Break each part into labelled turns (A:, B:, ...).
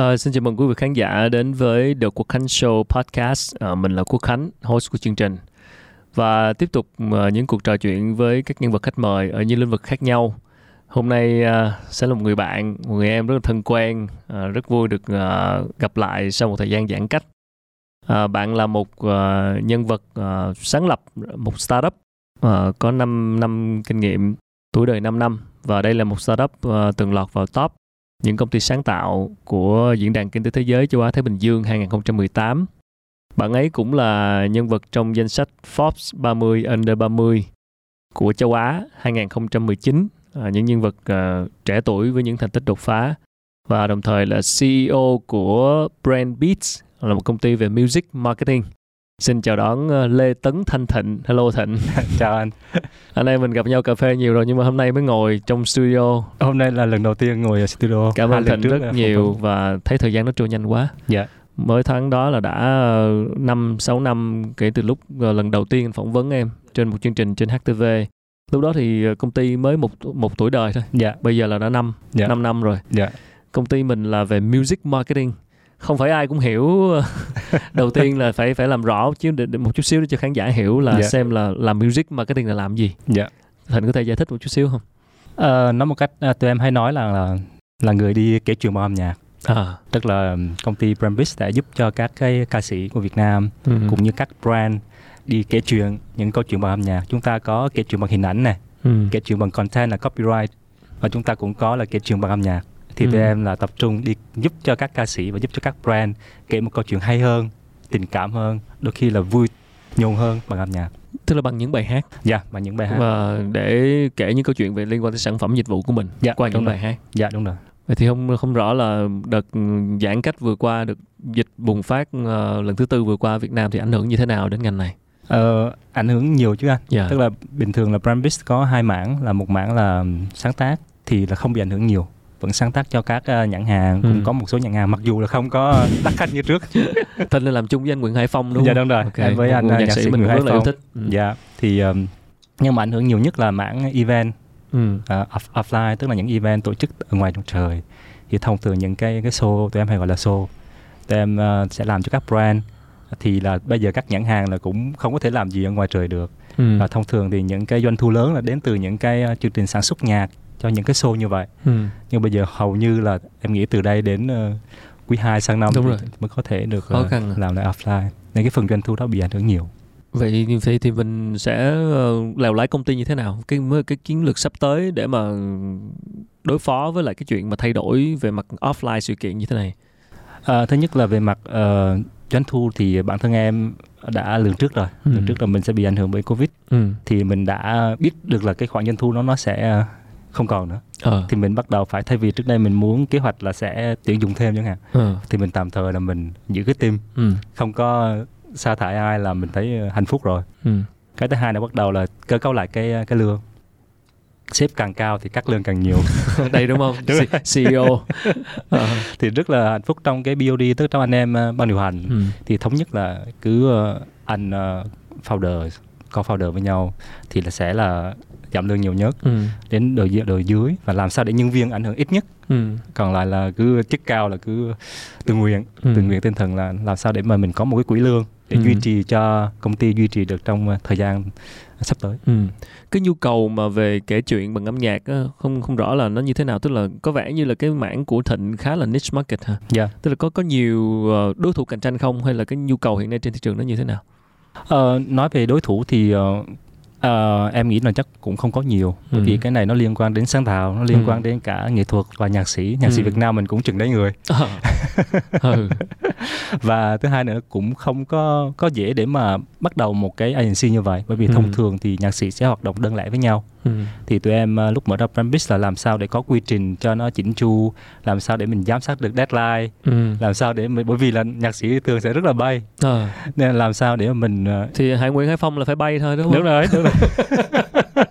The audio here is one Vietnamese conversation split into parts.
A: Uh, xin chào mừng quý vị khán giả đến với The Quốc Khánh Show Podcast. Uh, mình là Quốc Khánh, host của chương trình. Và tiếp tục uh, những cuộc trò chuyện với các nhân vật khách mời ở những lĩnh vực khác nhau. Hôm nay uh, sẽ là một người bạn, một người em rất là thân quen, uh, rất vui được uh, gặp lại sau một thời gian giãn cách. Uh, bạn là một uh, nhân vật uh, sáng lập một startup uh, có 5 năm kinh nghiệm, tuổi đời 5 năm và đây là một startup uh, từng lọt vào top những công ty sáng tạo của Diễn đàn Kinh tế Thế giới châu Á Thái Bình Dương 2018. Bạn ấy cũng là nhân vật trong danh sách Forbes 30 Under 30 của châu Á 2019, à, những nhân vật à, trẻ tuổi với những thành tích đột phá và đồng thời là CEO của Brand Beats, là một công ty về music marketing. Xin chào đón uh, Lê Tấn Thanh Thịnh. Hello Thịnh.
B: chào anh.
A: anh em mình gặp nhau cà phê nhiều rồi nhưng mà hôm nay mới ngồi trong studio.
B: Hôm nay là lần đầu tiên ngồi ở studio.
A: Cảm ơn Thịnh rất nhiều và thấy thời gian nó trôi nhanh quá.
B: Dạ.
A: Mới tháng đó là đã 5 6 năm kể từ lúc uh, lần đầu tiên phỏng vấn em trên một chương trình trên HTV. Lúc đó thì công ty mới một một tuổi đời thôi.
B: Dạ.
A: Bây giờ là đã năm
B: Dạ.
A: 5 năm rồi.
B: Dạ.
A: Công ty mình là về music marketing không phải ai cũng hiểu đầu tiên là phải phải làm rõ chứ một chút xíu để cho khán giả hiểu là
B: Dạ.
A: xem là làm music marketing là làm gì
B: Dạ.
A: thành có thể giải thích một chút xíu không
B: Ờ, nói một cách à, tụi em hay nói là, là là người đi kể chuyện bằng âm nhạc.
A: à
B: Tức là công ty Brandbis đã giúp cho các cái ca sĩ của Việt Nam
A: ừ.
B: cũng như các brand đi kể chuyện những câu chuyện bằng âm nhạc. Chúng ta có kể chuyện bằng hình ảnh này,
A: ừ.
B: kể chuyện bằng content là copyright và chúng ta cũng có là kể chuyện bằng âm nhạc. Thì
A: Ừ.
B: em là tập trung đi giúp cho các ca sĩ và giúp cho các brand kể một câu chuyện hay hơn, tình cảm hơn, đôi khi là vui nhộn hơn bằng âm nhạc.
A: tức là bằng những bài hát
B: Dạ, bằng những bài hát.
A: và để kể những câu chuyện về liên quan tới sản phẩm dịch vụ của mình
B: Dạ,
A: qua những
B: rồi.
A: bài hát
B: Dạ đúng rồi.
A: vậy thì không không rõ là đợt giãn cách vừa qua được dịch bùng phát ờ, lần thứ tư vừa qua Việt Nam thì ảnh hưởng như thế nào đến ngành này
B: Ờ, ảnh hưởng nhiều chứ anh.
A: dạ
B: Tức là bình thường là Brandbis có hai mảng là một mảng là sáng tác thì là không bị ảnh hưởng nhiều vẫn sáng tác cho các uh, nhãn hàng cũng
A: Ừ.
B: có một số nhãn hàng mặc dù là không có đắt khách như trước
A: Thanh là làm chung với anh Nguyễn Hải Phong đúng
B: dạ
A: không?
B: đúng rồi
A: Ok,
B: Em với anh
A: người
B: uh,
A: nhạc sĩ mình
B: Nguyễn
A: rất
B: Hải
A: là yêu
B: Phong.
A: thích. Ừ.
B: dạ thì um, nhưng mà ảnh hưởng nhiều nhất là mảng event
A: Ừ.
B: uh, off- offline tức là những event tổ chức ở ngoài trong trời thì thông thường những cái cái show tụi em hay gọi là show tụi em uh, sẽ làm cho các brand thì là bây giờ các nhãn hàng là cũng không có thể làm gì ở ngoài trời được
A: Ừ.
B: và thông thường thì những cái doanh thu lớn là đến từ những cái chương trình sản xuất nhạc cho những cái show như vậy
A: Ừ.
B: nhưng bây giờ hầu như là em nghĩ từ đây đến uh, quý 2 sang năm
A: Đúng
B: thì
A: rồi.
B: mới có thể được
A: Khó
B: uh,
A: khăn à.
B: làm lại offline nên cái phần doanh thu đó bị ảnh hưởng nhiều
A: Vậy như vậy thì mình sẽ ờ, lèo lái công ty như thế nào? Cái cái chiến lược sắp tới để mà đối phó với lại cái chuyện mà thay đổi về mặt offline sự kiện như thế này.
B: À, thứ nhất là về mặt ờ, doanh thu thì bản thân em đã lường trước rồi
A: Ừ.
B: lường trước là mình sẽ bị ảnh hưởng bởi covid
A: Ừ.
B: thì mình đã biết được là cái khoản doanh thu nó nó sẽ không còn nữa
A: Ờ.
B: thì mình bắt đầu phải thay vì trước đây mình muốn kế hoạch là sẽ tuyển dụng thêm chẳng hạn
A: Ờ.
B: thì mình tạm thời là mình giữ cái team
A: Ừ.
B: không có sa thải ai là mình thấy ờ, hạnh phúc rồi
A: Ừ.
B: cái thứ hai là bắt đầu là cơ cấu lại cái cái lương sếp càng cao thì cắt lương càng nhiều
A: Đây đúng không?
B: Đúng.
A: C- CEO. Ờ.
B: thì rất là hạnh phúc trong cái BOD tức trong anh em ờ, ban điều hành
A: Ừ.
B: thì thống nhất là cứ anh founder co founder với nhau thì là sẽ là giảm lương nhiều nhất
A: Ừ.
B: đến đời đời dưới và làm sao để nhân viên ảnh hưởng ít nhất
A: Ừ.
B: còn lại là cứ chức cao là cứ tự nguyện
A: Ừ.
B: tự nguyện tinh thần là làm sao để mà mình có một cái quỹ lương để
A: Ừ.
B: duy trì cho công ty duy trì được trong ờ, thời gian sắp tới
A: Ừ. Cái nhu cầu mà về kể chuyện bằng âm nhạc á, không không rõ là nó như thế nào tức là có vẻ như là cái mảng của Thịnh khá là niche market hả?
B: dạ
A: Tức là có có nhiều ờ, đối thủ cạnh tranh không hay là cái nhu cầu hiện nay trên thị trường nó như thế nào?
B: Ờ, nói về đối thủ thì ờ, ờ, em nghĩ là chắc cũng không có nhiều bởi
A: Ừ.
B: vì cái này nó liên quan đến sáng tạo nó liên
A: Ừ.
B: quan đến cả nghệ thuật và nhạc sĩ nhạc sĩ
A: Ừ.
B: Việt Nam mình cũng chừng đấy người
A: ừ.
B: và thứ hai nữa cũng không có có dễ để mà bắt đầu một cái agency như vậy bởi vì thông
A: Ừ.
B: thường thì nhạc sĩ sẽ hoạt động đơn lẻ với nhau
A: Ừ.
B: thì tụi em ờ, lúc mở ra Brandbis là làm sao để có quy trình cho nó chỉnh chu làm sao để mình giám sát được deadline
A: Ừ.
B: làm sao để mình bởi vì là nhạc sĩ thường sẽ rất là bay
A: Ờ.
B: nên là làm sao để mình ờ,
A: Thì Hải Nguyễn Hải Phong là phải bay thôi đúng không?
B: đúng rồi đúng rồi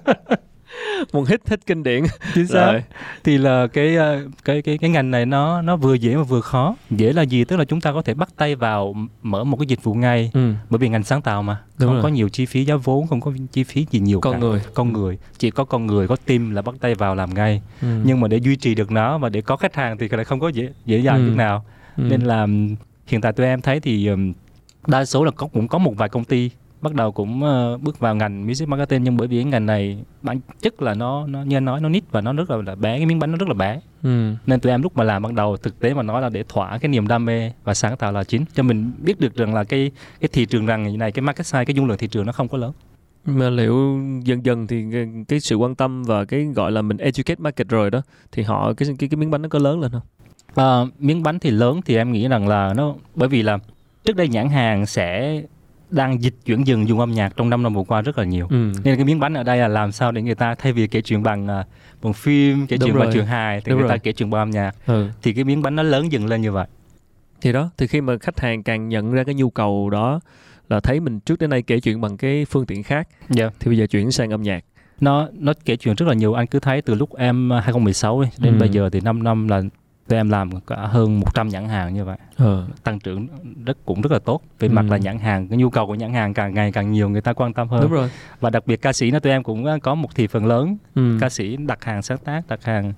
A: Một hit hit kinh điển.
B: chính xác
A: Rồi.
B: thì là cái ờ, cái cái cái ngành này nó nó vừa dễ mà vừa khó dễ là gì tức là chúng ta có thể bắt tay vào mở một cái dịch vụ ngay
A: Ừ.
B: bởi vì ngành sáng tạo mà
A: Đúng
B: không
A: rồi.
B: có nhiều chi phí giá vốn không có chi phí gì nhiều
A: Con
B: cả.
A: người.
B: con người chỉ có con người có team là bắt tay vào làm ngay
A: Ừ.
B: nhưng mà để duy trì được nó và để có khách hàng thì lại không có dễ dễ dàng
A: Ừ.
B: chút nào ừ. nên là hiện tại tụi em thấy thì đa số là có cũng có một vài công ty bắt đầu cũng uh, bước vào ngành music marketing nhưng bởi vì cái ngành này bản chất là nó nó như anh nói nó nít và nó rất là, là bé cái miếng bánh nó rất là bé ừ. nên tụi em lúc mà làm ban đầu thực tế mà nói là để thỏa cái niềm đam mê và sáng tạo là chính cho mình biết được rằng là cái cái thị trường rằng này cái market size cái dung lượng thị trường nó không có lớn
A: mà liệu dần dần thì cái, cái sự quan tâm và cái gọi là mình educate market rồi đó thì họ cái cái cái miếng bánh nó có lớn lên không?
B: À, miếng bánh thì lớn thì em nghĩ rằng là nó bởi vì là trước đây nhãn hàng sẽ đang dịch chuyển dần dùng âm nhạc trong năm năm vừa qua rất là nhiều ừ. nên cái miếng bánh ở đây là làm sao để người ta thay vì kể chuyện bằng uh, bằng phim kể Đúng chuyện rồi. bằng chuyện hài thì Đúng người rồi. ta kể chuyện bằng âm nhạc ừ. thì cái miếng bánh nó lớn dần lên như vậy
A: thì đó thì khi mà khách hàng càng nhận ra cái nhu cầu đó là thấy mình trước đến nay kể chuyện bằng cái phương tiện khác yeah. Dạ. thì bây giờ chuyển sang âm nhạc
B: nó nó kể chuyện rất là nhiều anh cứ thấy từ lúc em 2016 ấy, đến ừ. bây giờ thì 5 năm là tụi em làm cả hơn 100 nhãn hàng như vậy ừ. tăng trưởng rất cũng rất là tốt về ừ. mặt là nhãn hàng cái nhu cầu của nhãn hàng càng ngày càng nhiều người ta quan tâm hơn
A: đúng rồi
B: và đặc biệt ca sĩ nó tụi em cũng có một thị phần lớn ừ. ca sĩ đặt hàng sáng tác đặt hàng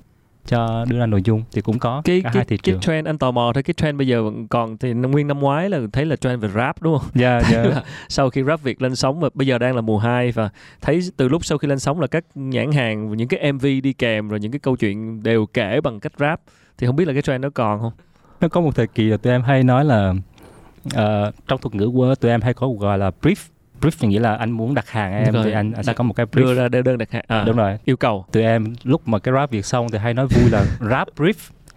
B: cho đưa ra nội dung thì cũng có
A: cái
B: cả
A: cái,
B: hai thị trường.
A: cái trend anh tò mò thôi cái trend bây giờ vẫn còn thì nguyên năm ngoái là thấy là trend về rap đúng không?
B: Dạ yeah, yeah. là
A: sau khi rap Việt lên sóng và bây giờ đang là mùa 2 và thấy từ lúc sau khi lên sóng là các nhãn hàng những cái MV đi kèm rồi những cái câu chuyện đều kể bằng cách rap thì không biết là cái trend nó còn không?
B: Nó có một thời kỳ là tụi em hay nói là uh, trong thuật ngữ của tụi em hay có gọi là brief brief nghĩa là anh muốn đặt hàng em thì anh, anh sẽ có một cái brief.
A: đưa ra đơn đặt hàng.
B: À, đúng rồi.
A: Yêu cầu.
B: Tụi em lúc mà cái rap việc xong thì hay nói vui là rap brief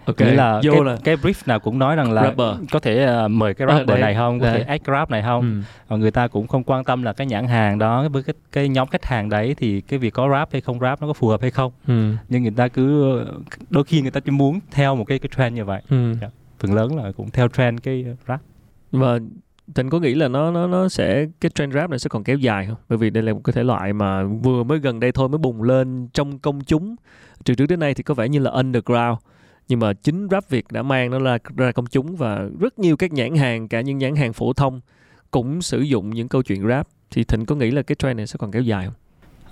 B: Okay. Nghĩa là Vô cái, là cái brief nào cũng nói rằng là rapper. có thể uh, mời cái rapper à, này không, có đấy. thể act rap này không. Ừ. Và người ta cũng không quan tâm là cái nhãn hàng đó với cái cái nhóm khách hàng đấy thì cái việc có rap hay không rap nó có phù hợp hay không. Ừ. Nhưng người ta cứ đôi khi người ta chỉ muốn theo một cái cái trend như vậy. Ừ. Yeah. Dạ. Phần lớn là cũng theo trend cái rap.
A: Và Thịnh có nghĩ là nó nó nó sẽ cái trend rap này sẽ còn kéo dài không? Bởi vì đây là một cái thể loại mà vừa mới gần đây thôi mới bùng lên trong công chúng. Từ trước đến nay thì có vẻ như là underground nhưng mà chính rap Việt đã mang nó ra ra công chúng và rất nhiều các nhãn hàng cả những nhãn hàng phổ thông cũng sử dụng những câu chuyện rap thì Thịnh có nghĩ là cái trend này sẽ còn kéo dài không?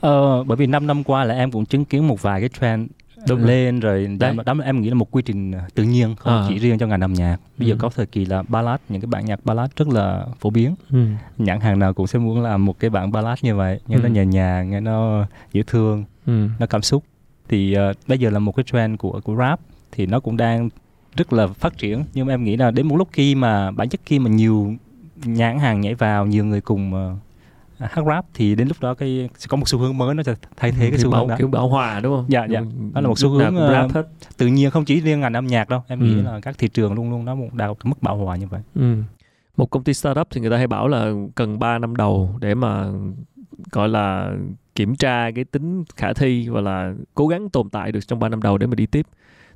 B: Ờ, bởi vì 5 năm qua là em cũng chứng kiến một vài cái trend Đúng lên rồi, rồi đó, đó em nghĩ là một quy trình tự nhiên không à. chỉ riêng cho ngành âm nhạc bây ừ. giờ có thời kỳ là ballad những cái bản nhạc ballad rất là phổ biến ừ. nhãn hàng nào cũng sẽ muốn làm một cái bản ballad như vậy nghe ừ. nó nhẹ nhàng nghe nó dễ thương ừ. nó cảm xúc thì uh, bây giờ là một cái trend của của rap thì nó cũng đang rất là phát triển. Nhưng mà em nghĩ là đến một lúc khi mà bản chất khi mà nhiều nhãn hàng nhảy vào nhiều người cùng uh, hát rap thì đến lúc đó cái sẽ có một xu hướng mới nó sẽ thay thế cái xu hướng đó.
A: kiểu bảo hòa đúng không?
B: Dạ dạ. Đó là một xu hướng uh, hết. tự nhiên không chỉ riêng ngành âm nhạc đâu. Em ừ. nghĩ là các thị trường luôn luôn nó đạt mức bảo hòa như vậy. Ừ.
A: một công ty startup thì người ta hay bảo là cần 3 năm đầu để mà gọi là kiểm tra cái tính khả thi và là cố gắng tồn tại được trong 3 năm đầu để mà đi tiếp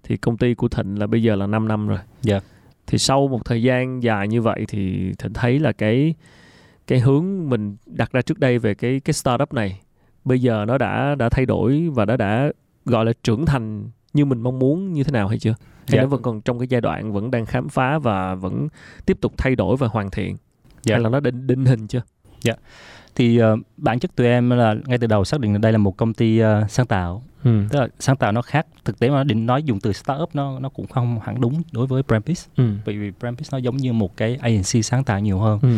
A: thì công ty của Thịnh là bây giờ là 5 năm rồi.
B: Dạ. Yeah.
A: Thì sau một thời gian dài như vậy thì Thịnh thấy là cái cái hướng mình đặt ra trước đây về cái cái startup này bây giờ nó đã đã thay đổi và nó đã gọi là trưởng thành như mình mong muốn như thế nào hay chưa? Hay dạ. nó vẫn còn trong cái giai đoạn vẫn đang khám phá và vẫn tiếp tục thay đổi và hoàn thiện? Dạ. Hay là nó định định hình chưa?
B: Dạ. Thì uh, bản chất tụi em là ngay từ đầu xác định là đây là một công ty uh, sáng tạo ừ. tức là sáng tạo nó khác thực tế mà định nói dùng từ startup nó nó cũng không hẳn đúng đối với Brampis ừ. bởi vì Brampis nó giống như một cái agency sáng tạo nhiều hơn ừ.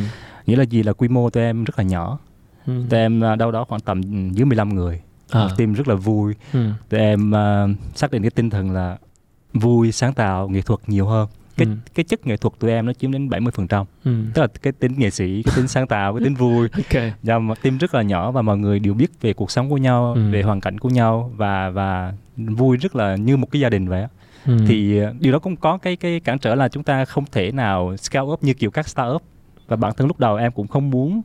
B: nghĩa là gì là quy mô tụi em rất là nhỏ ừ. tụi em à, đâu đó khoảng tầm dưới 15 người à. team rất là vui ừ. tụi em uh, xác định cái tinh thần là vui sáng tạo nghệ thuật nhiều hơn cái ừ. cái chất nghệ thuật tụi em nó chiếm đến 70% phần trăm ừ. tức là cái tính nghệ sĩ cái tính sáng tạo cái tính vui okay. và mà team rất là nhỏ và mọi người đều biết về cuộc sống của nhau ừ. về hoàn cảnh của nhau và và vui rất là như một cái gia đình vậy Ừ. thì ờ, điều đó cũng có cái cái cản trở là chúng ta không thể nào scale up như kiểu các startup và bản thân lúc đầu em cũng không muốn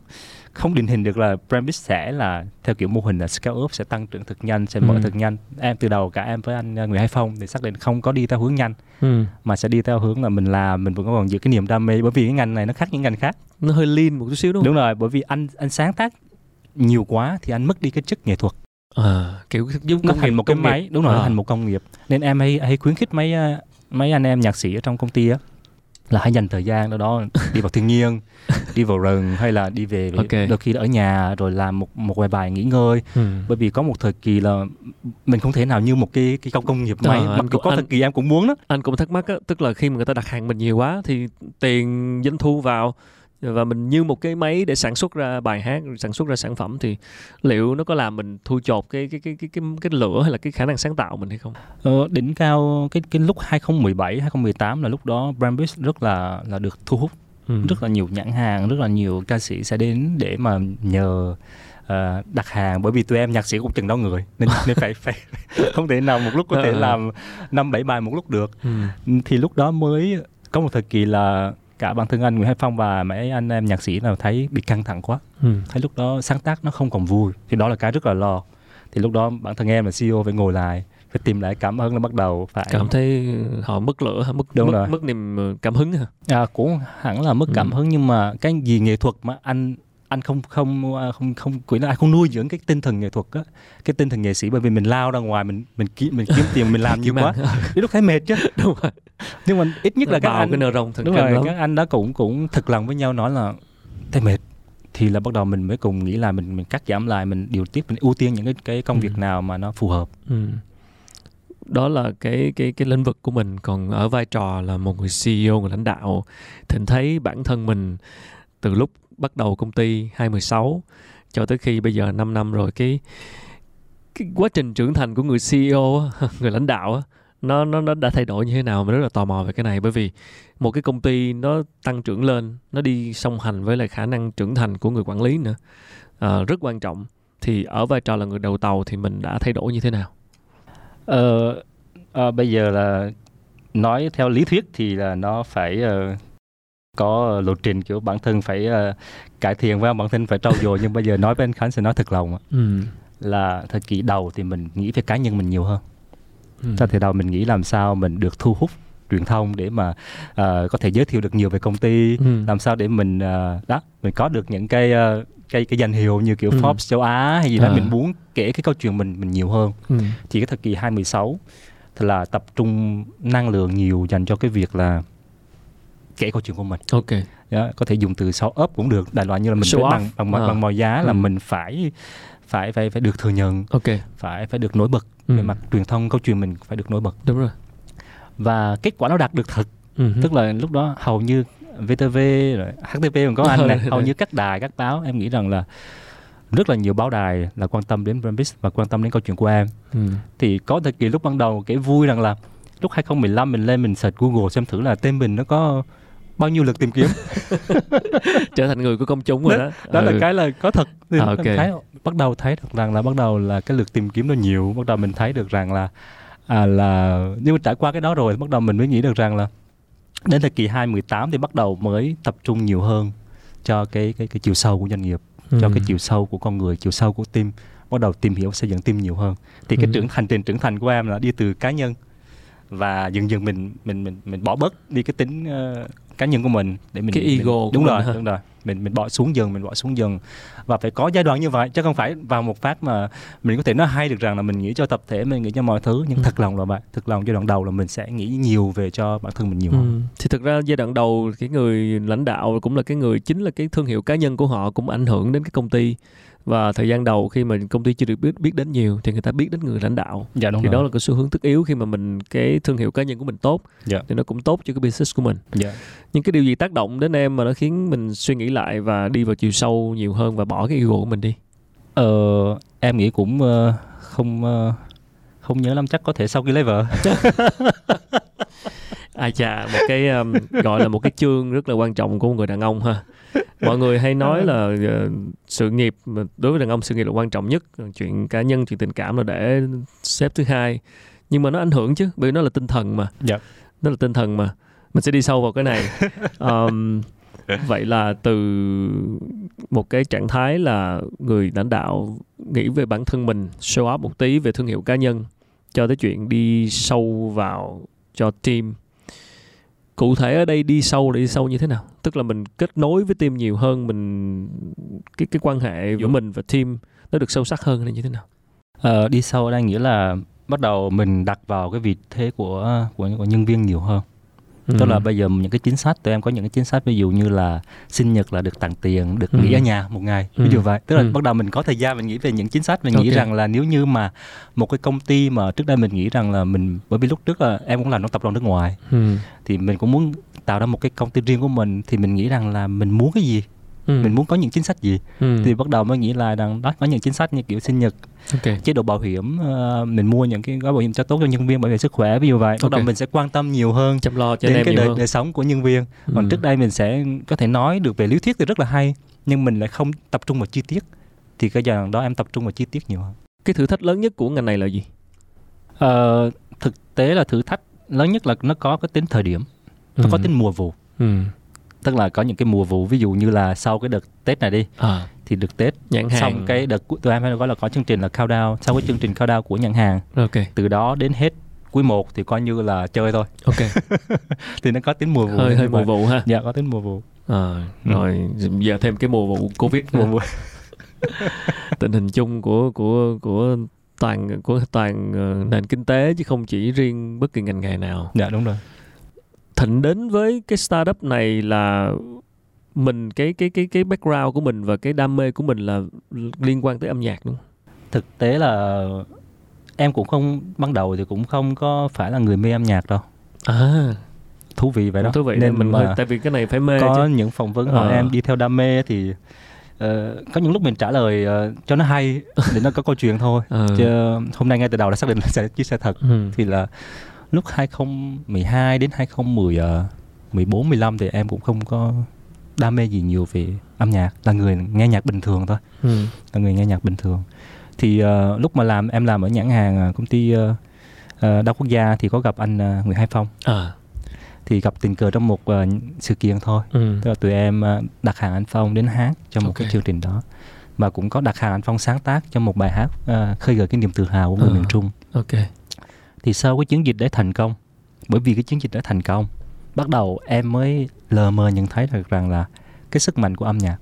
B: không định hình được là Brandbit sẽ là theo kiểu mô hình là scale up sẽ tăng trưởng thực nhanh sẽ mở ừ. thực nhanh. Em từ đầu cả em với anh người Hải Phong thì xác định không có đi theo hướng nhanh ừ. mà sẽ đi theo hướng là mình làm mình vẫn còn giữ cái niềm đam mê bởi vì cái ngành này nó khác những ngành khác.
A: Nó hơi lean một chút xíu đúng không?
B: Đúng rồi bởi vì anh anh sáng tác nhiều quá thì anh mất đi cái chất nghệ thuật.
A: À, kiểu
B: giống nó thành một cái máy đúng rồi à. thành một công nghiệp. Nên em hay hay khuyến khích mấy mấy anh em nhạc sĩ ở trong công ty á là hãy dành thời gian đó đó đi vào thiên nhiên đi vào rừng hay là đi về, về
A: Ok.
B: đôi khi ở nhà rồi làm một một vài bài nghỉ ngơi
A: ừ.
B: bởi vì có một thời kỳ là mình không thể nào như một cái cái công công nghiệp máy
A: anh
B: mặc dù
A: cũng-
B: có
A: anh-
B: thời kỳ em cũng muốn đó
A: anh cũng thắc mắc á, tức là khi mà người ta đặt hàng mình nhiều quá thì tiền doanh thu vào và mình như một cái máy để sản xuất ra bài hát sản xuất ra sản phẩm thì liệu nó có làm mình thu chột cái cái cái cái cái, cái lửa hay là cái khả năng sáng tạo mình hay không?
B: Ờ, đỉnh cao cái cái lúc 2017 2018 là lúc đó Brambis rất là là được thu hút
A: Ừ.
B: rất là nhiều nhãn hàng rất là nhiều ca sĩ sẽ đến để mà nhờ ờ, đặt hàng bởi vì tụi em nhạc sĩ cũng chừng đó người nên nên phải phải không thể nào một lúc có thể
A: Ờ.
B: làm năm bảy bài một lúc được
A: Ừ.
B: thì lúc đó mới có một thời kỳ là cả bản thân anh Nguyễn Hải Phong và mấy anh em nhạc sĩ nào thấy bị căng thẳng quá
A: Ừ.
B: thấy lúc đó sáng tác nó không còn vui thì đó là cái rất là lo thì lúc đó bản thân em là CEO phải ngồi lại phải tìm lại cảm hứng là bắt đầu phải
A: Cảm thấy họ mất lửa? Mất
B: Đúng
A: mất,
B: rồi.
A: mất niềm ờ, cảm hứng hả?
B: à, cũng hẳn là mất cảm
A: Ừ.
B: hứng nhưng mà cái gì nghệ thuật mà anh anh không không à, không không quỹ anh không nuôi dưỡng cái tinh thần nghệ thuật á cái tinh thần nghệ sĩ bởi vì mình lao ra ngoài mình mình kiếm mình kiếm tiền mình làm nhiều quá đến lúc thấy mệt chứ
A: Đúng rồi.
B: nhưng mà ít nhất là các anh
A: cái nơ rồng
B: đúng rồi
A: lắm.
B: các anh đó cũng cũng thực lòng với nhau nói là thấy mệt thì là bắt đầu mình mới cùng nghĩ là mình mình cắt giảm lại mình điều tiết mình ưu tiên những cái cái công
A: Ừ.
B: việc nào mà nó phù hợp
A: Ừ. Đó là cái cái cái lĩnh vực của mình còn ở vai trò là một người CEO người lãnh đạo thì anh thấy bản thân mình từ lúc bắt đầu công ty 2016 cho tới khi bây giờ 5 năm rồi cái cái quá trình trưởng thành của người CEO người lãnh đạo nó nó nó đã thay đổi như thế nào mình rất là tò mò về cái này. Bởi vì một cái công ty nó tăng trưởng lên nó đi song hành với lại khả năng trưởng thành của người quản lý nữa à, rất quan trọng. Thì ở vai trò là người đầu tàu thì mình đã thay đổi như thế nào?
B: Ờ, à, bây giờ là nói theo lý thuyết thì là nó phải uh, có lộ trình kiểu bản thân phải ờ, cải thiện và bản thân phải trau dồi nhưng bây giờ nói với anh Khánh sẽ nói thật lòng
A: ừ.
B: là thời kỳ đầu thì mình nghĩ về cá nhân mình nhiều hơn
A: Ừ.
B: thời kỳ đầu mình nghĩ làm sao mình được thu hút truyền thông để mà ờ, có thể giới thiệu được nhiều về công ty
A: Ừ.
B: làm sao để mình ờ, đó mình có được những cái ờ, cái cái danh hiệu như kiểu
A: Ừ.
B: Forbes châu Á hay gì đó
A: À.
B: mình muốn kể cái câu chuyện mình mình nhiều hơn
A: Ừ.
B: thì cái thời kỳ 2016 thì là tập trung năng lượng nhiều dành cho cái việc là kể câu chuyện của mình
A: ok
B: Đó, có thể dùng từ show up cũng được đại loại như là mình
A: Show
B: bằng bằng, bằng,
A: À.
B: bằng mọi giá là
A: Ừ.
B: mình phải phải phải phải được thừa nhận
A: ok
B: phải phải được nổi bật
A: ừ.
B: về mặt truyền thông câu chuyện mình phải được nổi bật
A: đúng rồi
B: và kết quả nó đạt được thật
A: ừ.
B: tức là lúc đó hầu như VTV rồi HTV còn có anh này
A: Ừ,
B: hầu
A: ừ.
B: như các đài các báo em nghĩ rằng là rất là nhiều báo đài là quan tâm đến Brambis và quan tâm đến câu chuyện của em
A: ừ.
B: thì có thời kỳ lúc ban đầu cái vui rằng là lúc 2015 mình lên mình search Google xem thử là tên mình nó có bao nhiêu lượt tìm kiếm
A: trở thành người của công chúng rồi đó
B: đó
A: Ừ.
B: là cái là có thật thì
A: À,
B: mình
A: ok.
B: thấy bắt đầu thấy được rằng là bắt đầu là cái lượt tìm kiếm nó nhiều bắt đầu mình thấy được rằng là à là nhưng mà trải qua cái đó rồi bắt đầu mình mới nghĩ được rằng là đến thời kỳ 2018 thì bắt đầu mới tập trung nhiều hơn cho cái cái cái chiều sâu của doanh nghiệp cho
A: Ừ.
B: cái chiều sâu của con người chiều sâu của team bắt đầu tìm hiểu xây dựng team nhiều hơn thì cái
A: Ừ.
B: trưởng hành trình trưởng thành của em là đi từ cá nhân và dần dần mình mình mình mình bỏ bớt đi cái tính ờ, cá nhân của mình để mình
A: Cái
B: mình-
A: ego của
B: đúng
A: mình
B: rồi
A: ha.
B: đúng rồi mình mình bỏ xuống dần mình bỏ xuống dần và phải có giai đoạn như vậy chứ không phải vào một phát mà mình có thể nói hay được rằng là mình nghĩ cho tập thể mình nghĩ cho mọi thứ nhưng
A: Ừ.
B: thật lòng là vậy thật lòng giai đoạn đầu là mình sẽ nghĩ nhiều về cho bản thân mình nhiều hơn
A: Ừ. thì thực ra giai đoạn đầu cái người lãnh đạo cũng là cái người chính là cái thương hiệu cá nhân của họ cũng ảnh hưởng đến cái công ty và thời gian đầu khi mà công ty chưa được biết biết đến nhiều thì người ta biết đến người lãnh đạo.
B: Dạ đúng
A: thì
B: rồi.
A: đó là cái xu hướng tất yếu khi mà mình cái thương hiệu cá nhân của mình tốt
B: Dạ.
A: thì nó cũng tốt cho cái business của mình.
B: Dạ.
A: Nhưng cái điều gì tác động đến em mà nó khiến mình suy nghĩ lại và đi vào chiều sâu nhiều hơn và bỏ cái ego của mình đi?
B: Ờ, em nghĩ cũng ờ, không ờ, không nhớ lắm chắc có thể sau khi lấy vợ.
A: Ai chà một cái um, gọi là một cái chương rất là quan trọng của một người đàn ông ha mọi người hay nói là ờ, sự nghiệp đối với đàn ông sự nghiệp là quan trọng nhất chuyện cá nhân chuyện tình cảm là để xếp thứ hai. Nhưng mà nó ảnh hưởng chứ bởi vì nó là tinh thần mà.
B: Dạ.
A: nó là tinh thần mà. Mình sẽ đi sâu vào cái này. Um, vậy là từ một cái trạng thái là người lãnh đạo nghĩ về bản thân mình show up một tí về thương hiệu cá nhân cho tới chuyện đi sâu vào cho team cụ thể ở đây đi sâu là đi sâu như thế nào? Tức là mình kết nối với team nhiều hơn mình cái cái quan hệ giữa mình và team nó được sâu sắc hơn là như thế nào?
B: Ờ, đi sâu ở đây nghĩa là bắt đầu mình đặt vào cái vị thế của của, của nhân viên nhiều hơn.
A: Ừ.
B: tức là bây giờ những cái chính sách tụi em có những cái chính sách ví dụ như là sinh nhật là được tặng tiền được nghỉ
A: Ừ.
B: ở nhà một ngày
A: Ừ.
B: ví dụ vậy tức là
A: Ừ.
B: bắt đầu mình có thời gian mình nghĩ về những chính sách mình nghĩ
A: Ok.
B: rằng là nếu như mà một cái công ty mà trước đây mình nghĩ rằng là mình bởi vì lúc trước là em cũng làm trong tập đoàn nước ngoài
A: Ừ.
B: thì mình cũng muốn tạo ra một cái công ty riêng của mình thì mình nghĩ rằng là mình muốn cái gì
A: Ừ.
B: mình muốn có những chính sách gì
A: ừ.
B: thì bắt đầu mới nghĩ lại rằng đó có những chính sách như kiểu sinh nhật
A: ok
B: chế độ bảo hiểm ờ, mình mua những cái gói bảo hiểm cho tốt cho nhân viên bảo vệ sức khỏe ví dụ vậy bắt đầu
A: Ok.
B: mình sẽ quan tâm nhiều hơn
A: chăm lo cho
B: đến cái đời,
A: hơn
B: đời sống của nhân viên còn
A: Ừ.
B: trước đây mình sẽ có thể nói được về lý thuyết thì rất là hay nhưng mình lại không tập trung vào chi tiết thì cái đoạn đó em tập trung vào chi tiết nhiều hơn
A: cái thử thách lớn nhất của ngành này là gì
B: Ờ, thực tế là thử thách lớn nhất là nó có cái tính thời điểm nó có
A: Ừ.
B: tính mùa vụ
A: ừ.
B: Tức là có những cái mùa vụ ví dụ như là sau cái đợt tết này đi
A: à,
B: thì được tết
A: nhãn hàng.
B: xong cái đợt tụi em hay gọi là có chương trình là countdown sau cái chương trình countdown của nhận hàng.
A: Ok.
B: Từ đó đến hết quý 1 thì coi như là chơi thôi.
A: Ok.
B: Thì nó có tính mùa vụ
A: hơi hơi mùa vụ ha.
B: Dạ có tính mùa vụ.
A: À,
B: Ừ.
A: rồi giờ thêm cái mùa vụ covid
B: mùa vụ.
A: Tình hình chung của của của toàn của toàn ờ, nền kinh tế chứ không chỉ riêng bất kỳ ngành nghề nào.
B: Dạ đúng rồi
A: thịnh đến với cái startup này là mình cái cái cái cái background của mình và cái đam mê của mình là liên quan tới âm nhạc đúng không?
B: thực tế là em cũng không ban đầu thì cũng không có phải là người mê âm nhạc đâu
A: à
B: thú vị vậy đó
A: thú vị
B: nên
A: mình
B: mà
A: hơi, tại vì cái này phải mê
B: có
A: chứ
B: những phỏng vấn hỏi
A: Ờ.
B: em đi theo đam mê thì ờ, có những lúc mình trả lời ờ, cho nó hay để nó có câu chuyện thôi
A: Ờ.
B: chứ hôm nay ngay từ đầu đã xác định là sẽ chia sẻ thật
A: ừ.
B: thì là lúc 2012 đến 2014 15 thì em cũng không có đam mê gì nhiều về âm nhạc là người nghe nhạc bình thường thôi
A: Ừ.
B: là người nghe nhạc bình thường thì ờ, lúc mà làm em làm ở nhãn hàng ờ, công ty ờ, ờ, đa quốc gia thì có gặp anh ờ, Nguyễn Hải Phong
A: à
B: thì gặp tình cờ trong một ờ, sự kiện thôi
A: ừ.
B: tức là tụi em ờ, đặt hàng anh Phong đến hát cho một cái
A: Ok.
B: chương trình đó và cũng có đặt hàng anh Phong sáng tác cho một bài hát ờ, khơi gợi cái niềm tự hào của người
A: Ờ.
B: miền Trung
A: ok
B: thì sau cái chiến dịch đấy thành công bởi vì cái chiến dịch đã thành công bắt đầu em mới lờ mờ nhận thấy được rằng là cái sức mạnh của âm nhạc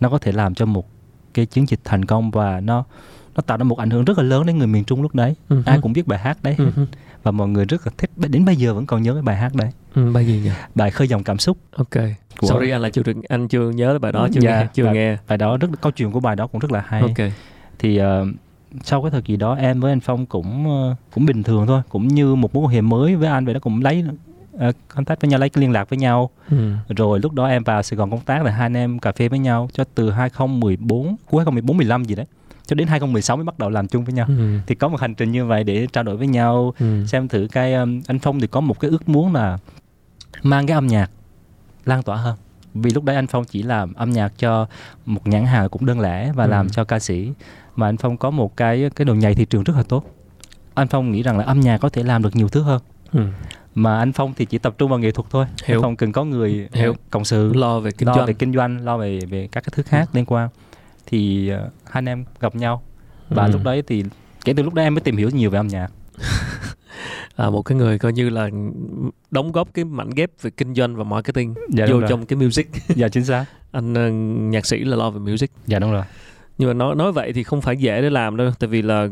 B: nó có thể làm cho một cái chiến dịch thành công và nó nó tạo ra một ảnh hưởng rất là lớn đến người miền Trung lúc đấy.
A: Ừ.
B: ai cũng biết bài hát đấy.
A: Ừ.
B: và mọi người rất là thích đến bây giờ vẫn còn nhớ cái bài hát đấy.
A: Ừ. bài gì nhỉ?
B: Bài khơi dòng cảm xúc.
A: Ok.
B: Của-
A: sorry anh là chưa được anh chưa nhớ bài đó chưa
B: Dạ,
A: nghe chưa
B: bài-
A: nghe.
B: bài đó rất câu chuyện của bài đó cũng rất là hay.
A: Ok.
B: Thì ờ, sau cái thời kỳ đó em với anh Phong cũng ờ, cũng bình thường thôi cũng như một mối quan hệ mới với anh vậy đó cũng lấy uh, contact với nhau lấy cái liên lạc với nhau
A: ừ.
B: rồi lúc đó em vào Sài Gòn công tác là hai anh em cà phê với nhau cho từ 2014 cuối 2014 15 gì đấy cho đến 2016 mới bắt đầu làm chung với nhau
A: Ừ.
B: thì có một hành trình như vậy để trao đổi với nhau
A: Ừ.
B: xem thử cái um, anh Phong thì có một cái ước muốn là mang cái âm nhạc lan tỏa hơn vì lúc đấy anh Phong chỉ làm âm nhạc cho một nhãn hàng cũng đơn lẻ và
A: Ừ.
B: làm cho ca sĩ mà anh Phong có một cái cái độ nhảy thị trường rất là tốt anh Phong nghĩ rằng là âm nhạc có thể làm được nhiều thứ hơn
A: Ừ.
B: mà anh Phong thì chỉ tập trung vào nghệ thuật thôi
A: Hiểu.
B: anh Phong cần có người
A: Hiểu.
B: uh, cộng sự
A: lo về kinh
B: lo
A: doanh
B: về kinh doanh lo về về các cái thứ khác liên quan thì uh, hai anh em gặp nhau và
A: Ừ.
B: lúc đấy thì kể từ lúc đó em mới tìm hiểu nhiều về âm nhạc
A: à, một cái người coi như là đóng góp cái mảnh ghép về kinh doanh và marketing
B: dạ
A: vô trong cái music.
B: Dạ chính xác.
A: Anh ờ, nhạc sĩ là lo về music.
B: Dạ đúng rồi.
A: Nhưng mà nói nói vậy thì không phải dễ để làm đâu tại vì là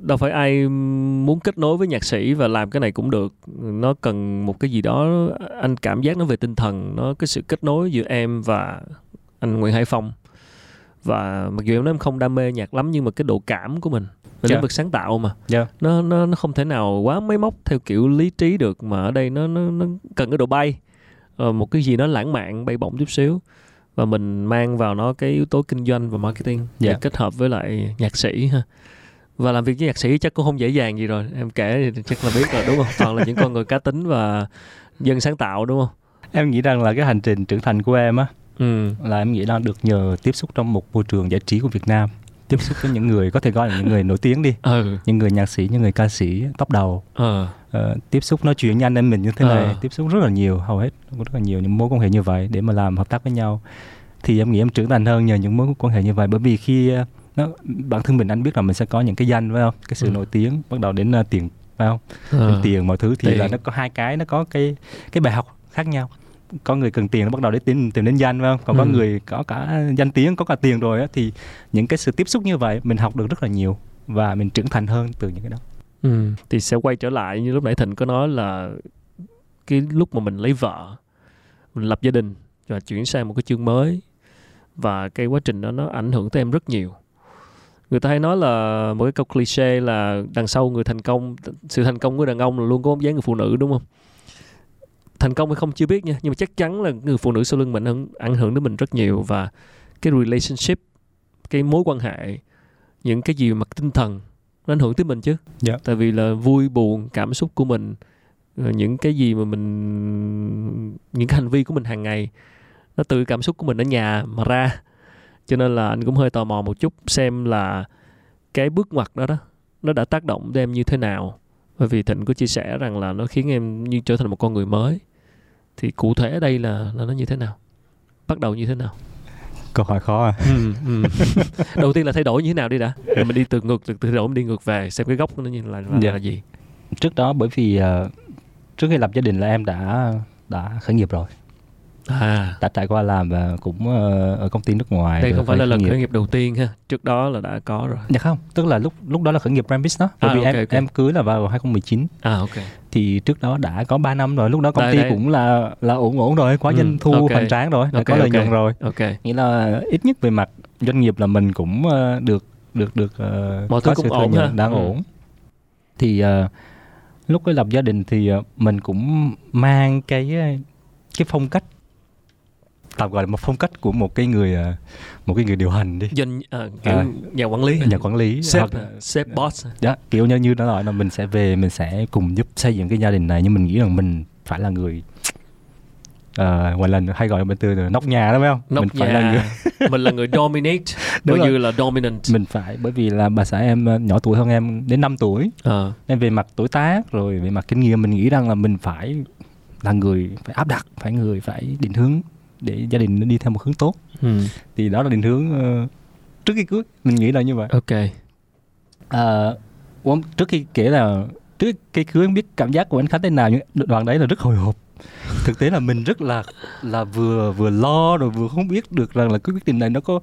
A: đâu phải ai muốn kết nối với nhạc sĩ và làm cái này cũng được. Nó cần một cái gì đó anh cảm giác nó về tinh thần nó cái sự kết nối giữa em và anh Nguyễn Hải Phong và mặc dù em nói em không đam mê nhạc lắm nhưng mà cái độ cảm của mình về
B: Dạ.
A: lĩnh vực sáng tạo mà.
B: Dạ.
A: nó nó nó không thể nào quá máy móc theo kiểu lý trí được mà ở đây nó nó nó cần cái độ bay. Ờ, một cái gì nó lãng mạn bay bổng chút xíu. Và mình mang vào nó cái yếu tố kinh doanh và marketing để
B: Dạ.
A: kết hợp với lại nhạc sĩ ha. Và làm việc với nhạc sĩ chắc cũng không dễ dàng gì rồi. Em kể thì chắc là biết rồi đúng không? Toàn là những con người cá tính và dân sáng tạo đúng không?
B: Em nghĩ rằng là cái hành trình trưởng thành của em á
A: ừ.
B: là em nghĩ là được nhờ tiếp xúc trong một môi trường giải trí của Việt Nam tiếp xúc với những người có thể gọi là những người nổi tiếng đi.
A: Ừ.
B: Những người nhạc sĩ những người ca sĩ top đầu.
A: Ờ
B: Ờ, tiếp xúc nói chuyện với anh em mình như thế này tiếp xúc rất là nhiều hầu hết cũng rất là nhiều những mối quan hệ như vậy để mà làm hợp tác với nhau. Thì em nghĩ em trưởng thành hơn nhờ những mối quan hệ như vậy bởi vì khi ờ, nó bản thân mình anh biết là mình sẽ có những cái danh phải không? Cái sự
A: Ừ.
B: nổi tiếng bắt đầu đến ờ, tiền phải không?
A: Ờ.
B: đến tiền mọi thứ thì
A: tiền.
B: là nó có hai cái nó có cái cái bài học khác nhau có người cần tiền nó bắt đầu để tìm tìm đến danh phải không? Còn có
A: Ừ.
B: người có cả danh tiếng có cả tiền rồi á thì những cái sự tiếp xúc như vậy mình học được rất là nhiều và mình trưởng thành hơn từ những cái đó.
A: Ừ, thì sẽ quay trở lại như lúc nãy Thịnh có nói là cái cái lúc mà mình lấy vợ mình lập gia đình và chuyển sang một cái chương mới và cái quá trình đó nó ảnh hưởng tới em rất nhiều. Người ta hay nói là một cái câu cliché là đằng sau người thành công sự thành công của đàn ông là luôn có bóng dáng người phụ nữ đúng không thành công hay không chưa biết nha. Nhưng mà chắc chắn là người phụ nữ sau lưng mình ảnh ảnh hưởng đến mình rất nhiều và cái relationship cái mối quan hệ những cái gì mặt tinh thần nó ảnh hưởng tới mình chứ.
B: Dạ.
A: tại vì là vui buồn cảm xúc của mình rồi những cái gì mà mình những cái hành vi của mình hàng ngày nó từ cảm xúc của mình ở nhà mà ra. Cho nên là anh cũng hơi tò mò một chút xem là cái bước ngoặt đó đó nó đã tác động đến em như thế nào. Bởi vì thịnh có chia sẻ rằng là nó khiến em như trở thành một con người mới thì cụ thể ở đây là là nó như thế nào? Bắt đầu như thế nào?
B: Câu hỏi khó à.
A: Ừ, ừ. đầu tiên là thay đổi như thế nào đi đã? Rồi mình đi từ ngược từ từ đổi mình đi ngược về xem cái gốc nó như là là,
B: Dạ.
A: là gì?
B: Trước đó bởi vì ờ, trước khi lập gia đình là em đã đã khởi nghiệp rồi
A: à
B: đã trải qua làm và cũng ờ, ở công ty nước ngoài
A: đây không phải là lần khởi nghiệp đầu tiên ha trước đó là đã có rồi
B: Dạ không, tức là lúc lúc đó là khởi nghiệp business đó. Bởi
A: À,
B: vì
A: ok,
B: em
A: ok.
B: em cưới là vào 2019
A: à ok
B: thì trước đó đã có 3 năm rồi, lúc đó công
A: Đây,
B: ty
A: đây.
B: cũng là là ổn ổn rồi, có
A: Ừ,
B: doanh thu
A: ok.
B: hoành tráng rồi, đã
A: Ok,
B: có lợi
A: ok.
B: nhuận rồi.
A: ok
B: Nghĩa là ít nhất về mặt doanh nghiệp là mình cũng ờ, được được được ờ,
A: Mọi thứ
B: có
A: cũng ổn ha.
B: đang
A: Ừ.
B: ổn. Thì ờ, lúc cái lập gia đình thì ờ, mình cũng mang cái cái phong cách tạm gọi là một phong cách của một cái người ờ, một cái người điều hành đi.
A: Doanh à, kiểu
B: À.
A: nhà quản lý.
B: Nhà quản lý.
A: Sếp
B: hoặc là-
A: sếp boss.
B: Dạ, kiểu như như nó nói là mình sẽ về mình sẽ cùng giúp xây dựng cái gia đình này nhưng mình nghĩ rằng mình phải là người uh, gọi là hay gọi là bên từ là nóc nhà đó phải không?
A: nóc
B: mình phải là người
A: nhà mình là người dominate
B: Đúng rồi.
A: như là dominant.
B: Mình phải bởi vì là bà xã em ờ, nhỏ tuổi hơn em đến 5 tuổi.
A: Ờ,
B: nên về mặt tuổi tác rồi về mặt kinh nghiệm mình nghĩ rằng là mình phải là người phải áp đặt phải người phải định hướng để gia đình nó đi theo một hướng tốt.
A: Ừ,
B: thì đó là định hướng ờ, trước khi cưới. Mình nghĩ là như vậy.
A: Ok.
B: Ủa, trước khi kể là trước khi cưới em biết cảm giác của anh Khánh thế nào nhưng đoạn đấy là rất hồi hộp. Thực tế là mình rất là là vừa vừa lo rồi vừa không biết được rằng là cái quyết định này nó có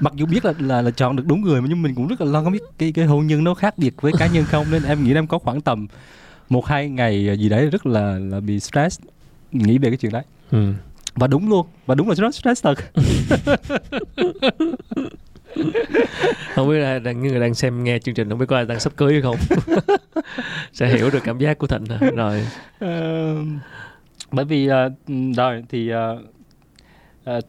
B: mặc dù biết là là, là chọn được đúng người mà nhưng mình cũng rất là lo không biết cái cái hôn nhân nó khác biệt với cá nhân không. Nên em nghĩ em có khoảng tầm một hai ngày gì đấy rất là là bị stress. Nghĩ về cái chuyện đấy.
A: Ừ.
B: và đúng luôn và đúng là rất stress thật
A: không biết là những người đang xem nghe chương trình không biết có ai đang sắp cưới hay không sẽ hiểu được cảm giác của thịnh à. rồi
B: Ờ, bởi vì ờ, rồi thì ờ, ờ,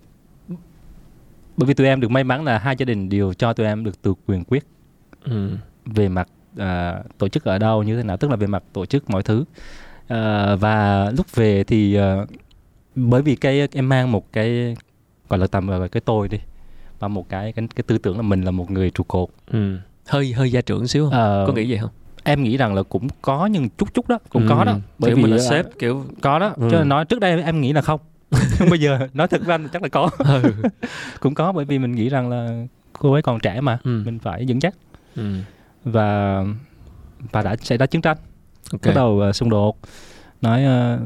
B: bởi vì tụi em được may mắn là hai gia đình đều cho tụi em được tự quyền quyết
A: ừ.
B: về mặt ờ, tổ chức ở đâu như thế nào tức là về mặt tổ chức mọi thứ Ờ, và lúc về thì ờ, bởi vì cái em mang một cái gọi là tầm gọi là cái tôi đi và một cái cái, cái tư tưởng là mình là một người trụ cột
A: Ừ. hơi hơi gia trưởng xíu không
B: Ờ,
A: có nghĩ vậy không
B: em nghĩ rằng là cũng có nhưng chút chút đó cũng có đó
A: Ừ. kiểu mình là sếp kiểu
B: có đó
A: Ừ.
B: cho nên nói trước đây em nghĩ là không nhưng bây giờ nói thật với anh chắc là có
A: ừ.
B: cũng có bởi vì mình nghĩ rằng là cô ấy còn trẻ mà
A: Ừ.
B: mình phải vững chắc
A: ừ.
B: và và đã xảy ra chiến tranh
A: ok
B: bắt đầu ờ, xung đột nói ờ,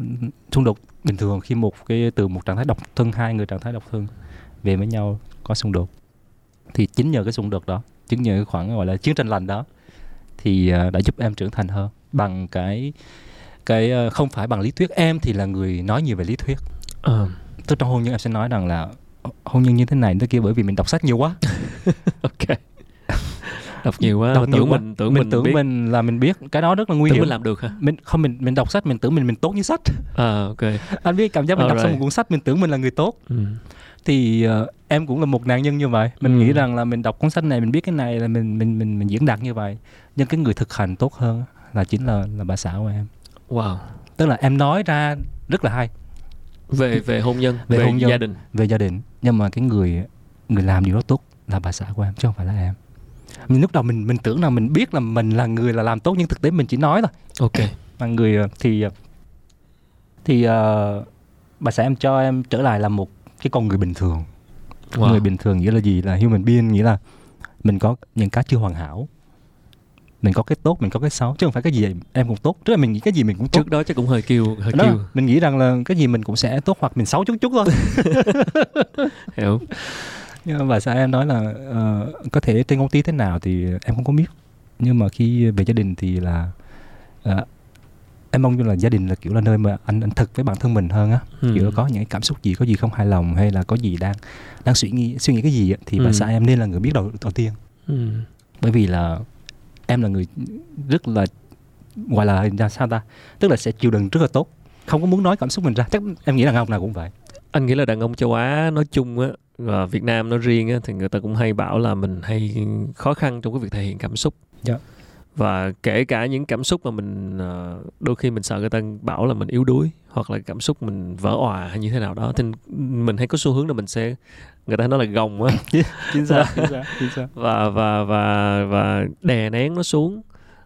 B: xung đột bình thường khi một cái từ một trạng thái độc thân hai người trạng thái độc thân về với nhau có xung đột thì chính nhờ cái xung đột đó chính nhờ cái khoảng gọi là chiến tranh lành đó thì ờ, đã giúp em trưởng thành hơn bằng cái cái ờ, không phải bằng lý thuyết. Em thì là người nói nhiều về lý thuyết.
A: Ờ,
B: tức trong hôn nhân em sẽ nói rằng là hôn nhân như thế này thế kia bởi vì mình đọc sách nhiều quá.
A: Ok đọc nhiều quá
B: Đọc
A: tưởng
B: nhiều
A: mình tưởng
B: mình,
A: mình,
B: tưởng
A: biết.
B: mình là mình biết. Cái đó rất là nguy
A: tưởng
B: hiểm.
A: mình làm được hả?
B: Mình không mình mình đọc sách mình tưởng mình mình tốt như sách.
A: À ok.
B: Anh biết cảm giác mình đọc xong
A: Alright.
B: một cuốn sách mình tưởng mình là người tốt.
A: Ừ.
B: thì ờ, em cũng là một nạn nhân như vậy. Mình
A: Ừ.
B: nghĩ rằng là mình đọc cuốn sách này mình biết cái này là mình mình mình mình diễn đạt như vậy. Nhưng cái người thực hành tốt hơn là chính là là bà xã của em.
A: Wow.
B: Tức là em nói ra rất là hay.
A: Về về hôn nhân
B: Về
A: về,
B: hôn nhân.
A: gia đình.
B: về gia đình. Nhưng mà cái người người làm điều đó tốt là bà xã của em chứ không phải là em mình lúc đầu mình mình tưởng là mình biết là mình là người là làm tốt nhưng thực tế mình chỉ nói thôi.
A: Ok.
B: Mà người ờ, thì ờ, thì ờ, bà xã em cho em trở lại là một cái con người bình thường.
A: Wow.
B: người bình thường nghĩa là gì? Là human being nghĩa là mình có những cái chưa hoàn hảo. Mình có cái tốt mình có cái xấu chứ không phải cái gì em cũng tốt. Tức là mình nghĩ cái gì mình cũng tốt.
A: Trước đó chắc cũng hơi kêu hơi
B: đó
A: kêu
B: mình nghĩ rằng là cái gì mình cũng sẽ tốt hoặc mình xấu chút chút thôi.
A: Hiểu
B: nhưng mà bà xã em nói là ờ, có thể trên công ty thế nào thì em không có biết. Nhưng mà khi về gia đình thì là ờ, em mong là gia đình là kiểu là nơi mà anh anh thực với bản thân mình hơn á.
A: Ừ.
B: kiểu có những cảm xúc gì có gì không hài lòng hay là có gì đang đang suy nghĩ suy nghĩ cái gì thì bà
A: Ừ.
B: xã em nên là người biết đầu đầu tiên.
A: Ừ.
B: bởi vì là em là người rất là gọi là ra sao ta? Tức là sẽ chịu đựng rất là tốt. Không có muốn nói cảm xúc mình ra. Chắc em nghĩ là ông nào cũng vậy.
A: Anh nghĩ là đàn ông châu Á nói chung á và Việt Nam nói riêng á thì người ta cũng hay bảo là mình hay khó khăn trong cái việc thể hiện cảm xúc.
B: Dạ.
A: và kể cả những cảm xúc mà mình ờ, đôi khi mình sợ người ta bảo là mình yếu đuối hoặc là cảm xúc mình vỡ òa hay như thế nào đó thì mình hay có xu hướng là mình sẽ người ta nói là gồng á.
B: Chính xác chính xác chính xác.
A: Và và và và đè nén nó xuống.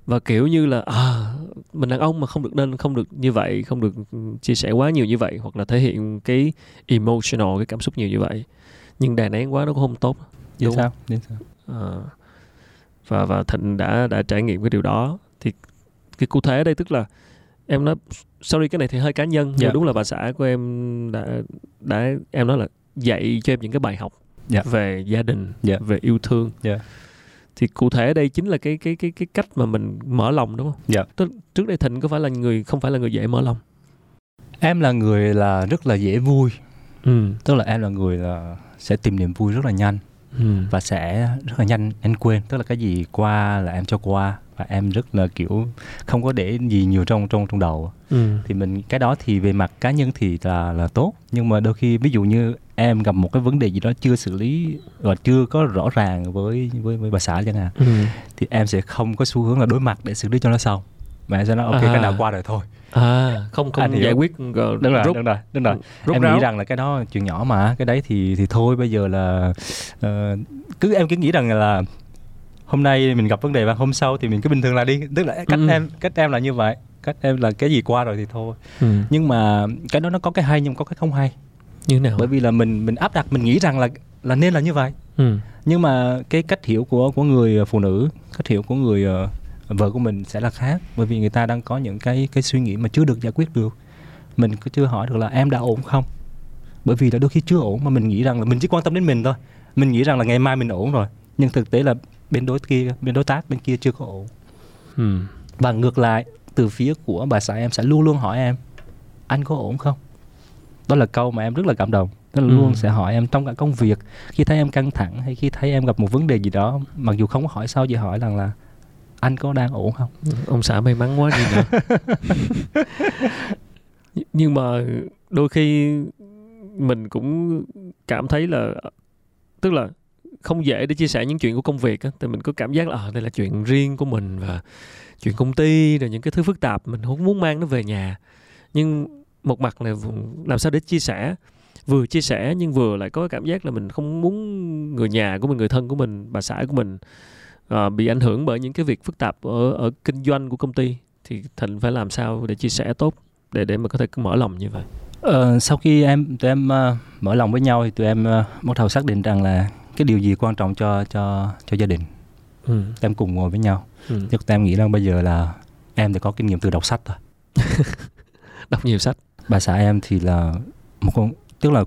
A: Và kiểu như là à, mình đàn ông mà không được nên không được như vậy không được chia sẻ quá nhiều như vậy hoặc là thể hiện cái emotional cái cảm xúc nhiều như vậy nhưng đè nén quá nó cũng không tốt Đúng.
B: xác chính xác
A: Ờ. và và thịnh đã đã trải nghiệm cái điều đó thì cái cụ thể ở đây tức là em nói sorry cái này thì hơi cá nhân nhưng
B: Dạ.
A: đúng là bà xã của em đã đã em nói là dạy cho em những cái bài học
B: Dạ.
A: về gia đình
B: Dạ.
A: về yêu thương
B: Dạ.
A: thì cụ thể ở đây chính là cái cái cái cái cách mà mình mở lòng đúng không?
B: Dạ.
A: Tức, trước đây Thịnh có phải là người không phải là người dễ mở lòng.
B: em là người là rất là dễ vui
A: Ừ.
B: tức là em là người là sẽ tìm niềm vui rất là nhanh
A: Ừ.
B: và sẽ rất là nhanh em quên tức là cái gì qua là em cho qua và em rất là kiểu không có để gì nhiều trong trong trong đầu
A: Ừ.
B: thì mình cái đó thì về mặt cá nhân thì là là tốt nhưng mà đôi khi ví dụ như em gặp một cái vấn đề gì đó chưa xử lý và chưa có rõ ràng với với, với bà xã chẳng hạn
A: Ừ.
B: thì em sẽ không có xu hướng là đối mặt để xử lý cho nó xong mà em sẽ nói ok
A: À.
B: cái nào qua rồi thôi
A: À, không không
B: Anh hiểu.
A: giải quyết uh,
B: đúng rồi
A: rút
B: đúng rồi đúng rồi
A: rút
B: em
A: ráo.
B: nghĩ rằng là cái đó chuyện nhỏ mà cái đấy thì thì thôi bây giờ là ờ, cứ em cứ nghĩ rằng là hôm nay mình gặp vấn đề và hôm sau thì mình cứ bình thường là đi tức là cách
A: Ừ.
B: em cách em là như vậy cách em là cái gì qua rồi thì thôi
A: Ừ.
B: nhưng mà cái đó nó có cái hay nhưng có cái không hay
A: Như thế nào?
B: bởi vì là mình mình áp đặt mình nghĩ rằng là là nên là như vậy
A: Ừ.
B: nhưng mà cái cách hiểu của của người phụ nữ cách hiểu của người ờ, vợ của mình sẽ là khác bởi vì người ta đang có những cái cái suy nghĩ mà chưa được giải quyết được. Mình cứ chưa hỏi được là em đã ổn không? Bởi vì là đôi khi chưa ổn mà mình nghĩ rằng là mình chỉ quan tâm đến mình thôi. Mình nghĩ rằng là ngày mai mình ổn rồi nhưng thực tế là bên đối kia bên đối tác bên kia chưa có ổn.
A: Ừ.
B: và ngược lại từ phía của bà xã em sẽ luôn luôn hỏi em anh có ổn không? Đó là câu mà em rất là cảm động. Là
A: Ừ.
B: luôn sẽ hỏi em trong cả công việc. Khi thấy em căng thẳng hay khi thấy em gặp một vấn đề gì đó mặc dù không có hỏi sao chỉ hỏi rằng là anh có đang ổn không
A: Ông xã may mắn quá gì nữa. Nhưng mà đôi khi mình cũng cảm thấy là tức là không dễ để chia sẻ những chuyện của công việc á, thì mình có cảm giác là à, đây là chuyện riêng của mình và chuyện công ty rồi những cái thứ phức tạp mình không muốn mang nó về nhà. Nhưng một mặt là làm sao để chia sẻ vừa chia sẻ nhưng vừa lại có cảm giác là mình không muốn người nhà của mình người thân của mình bà xã của mình ờ, bị ảnh hưởng bởi những cái việc phức tạp ở ở kinh doanh của công ty thì thịnh phải làm sao để chia sẻ tốt để để mà có thể mở lòng như vậy?
B: Ờ, sau khi em tụi em ờ, mở lòng với nhau thì tụi em ờ, bắt đầu xác định rằng là cái điều gì quan trọng cho cho cho gia đình.
A: Ừ.
B: tụi em cùng ngồi với nhau.
A: Ừ.
B: chứ tụi em nghĩ rằng bây giờ là em thì có kinh nghiệm từ đọc sách thôi
A: đọc nhiều sách.
B: Bà xã em thì là một con tức là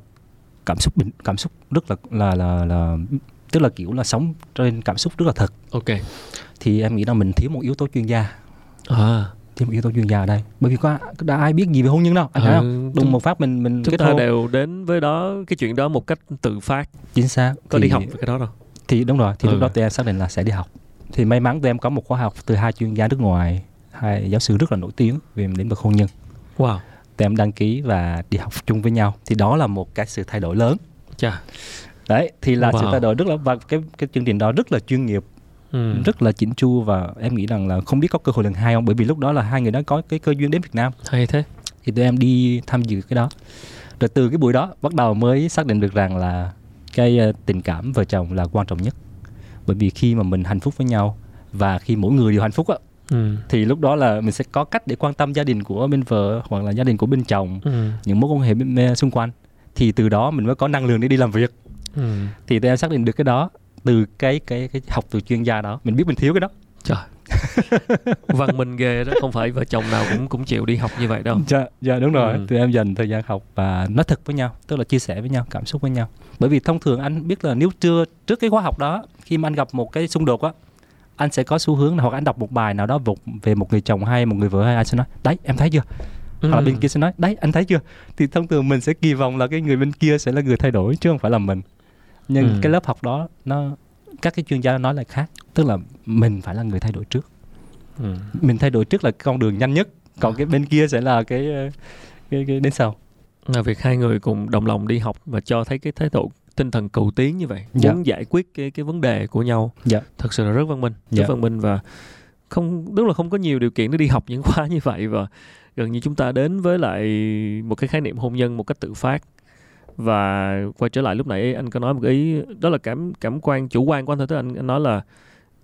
B: cảm xúc cảm xúc rất là là là là tức là kiểu là sống trên cảm xúc rất là thật.
A: Ok.
B: Thì em nghĩ là mình thiếu một yếu tố chuyên gia.
A: À.
B: Thiếu một yếu tố chuyên gia ở đây. Bởi vì có đã ai biết gì về hôn nhân đâu anh thấy không?
A: ừ,
B: đùng một phát mình mình
A: chúng ta
B: hôn.
A: đều đến với đó cái chuyện đó một cách tự phát.
B: Chính xác.
A: Có
B: thì,
A: đi học cái đó đâu.
B: thì đúng rồi thì
A: Ừ.
B: lúc đó tụi em xác định là sẽ đi học. Thì may mắn tụi em có một khóa học từ hai chuyên gia nước ngoài hai giáo sư rất là nổi tiếng về lĩnh vực hôn nhân.
A: Wow.
B: Tụi em đăng ký và đi học chung với nhau. Thì đó là một cái sự thay đổi lớn.
A: Chà
B: đấy thì là sự
A: Wow.
B: thay đổi rất là và cái cái chương trình đó rất là chuyên nghiệp
A: ừ.
B: rất là chỉnh chu và em nghĩ rằng là không biết có cơ hội lần hai không bởi vì lúc đó là hai người đó có cái cơ duyên đến Việt Nam
A: hay thế
B: thì tụi em đi tham dự cái đó rồi từ cái buổi đó bắt đầu mới xác định được rằng là cái ờ, tình cảm vợ chồng là quan trọng nhất bởi vì khi mà mình hạnh phúc với nhau và khi mỗi người đều hạnh phúc á
A: ừ.
B: thì lúc đó là mình sẽ có cách để quan tâm gia đình của bên vợ hoặc là gia đình của bên chồng
A: Ừ.
B: những mối quan hệ bên xung quanh thì từ đó mình mới có năng lượng để đi làm việc
A: Ừ.
B: thì tụi em xác định được cái đó từ cái cái cái học từ chuyên gia đó. Mình biết mình thiếu cái đó.
A: Trời. Văn minh ghê đó không phải vợ chồng nào cũng cũng chịu đi học như vậy đâu.
B: Dạ dạ đúng rồi.
A: Ừ.
B: tụi em dành thời gian học và nói thật với nhau tức là chia sẻ với nhau cảm xúc với nhau. Bởi vì thông thường anh biết là nếu chưa trước cái khóa học đó khi mà anh gặp một cái xung đột á anh sẽ có xu hướng là hoặc anh đọc một bài nào đó về một người chồng hay một người vợ hay anh sẽ nói đấy em thấy chưa? Ừ. hoặc là bên kia sẽ nói đấy anh thấy chưa? Thì thông thường mình sẽ kỳ vọng là cái người bên kia sẽ là người thay đổi chứ không phải là mình nhưng ừ. cái lớp học đó nó các cái chuyên gia nói lại khác tức là mình phải là người thay đổi trước ừ. mình thay đổi trước là con đường nhanh nhất còn à. cái bên kia sẽ là cái cái, cái đến sau
A: là việc hai người cùng đồng lòng đi học và cho thấy cái thái độ tinh thần cầu tiến như vậy dạ. muốn giải quyết cái cái vấn đề của nhau dạ. thật sự là rất văn minh rất dạ. văn minh và không đúng là không có nhiều điều kiện để đi học những khóa như vậy và gần như chúng ta đến với lại một cái khái niệm hôn nhân một cách tự phát và quay trở lại lúc nãy anh có nói một ý đó là cảm cảm quan chủ quan của anh thôi. Tức anh, anh nói là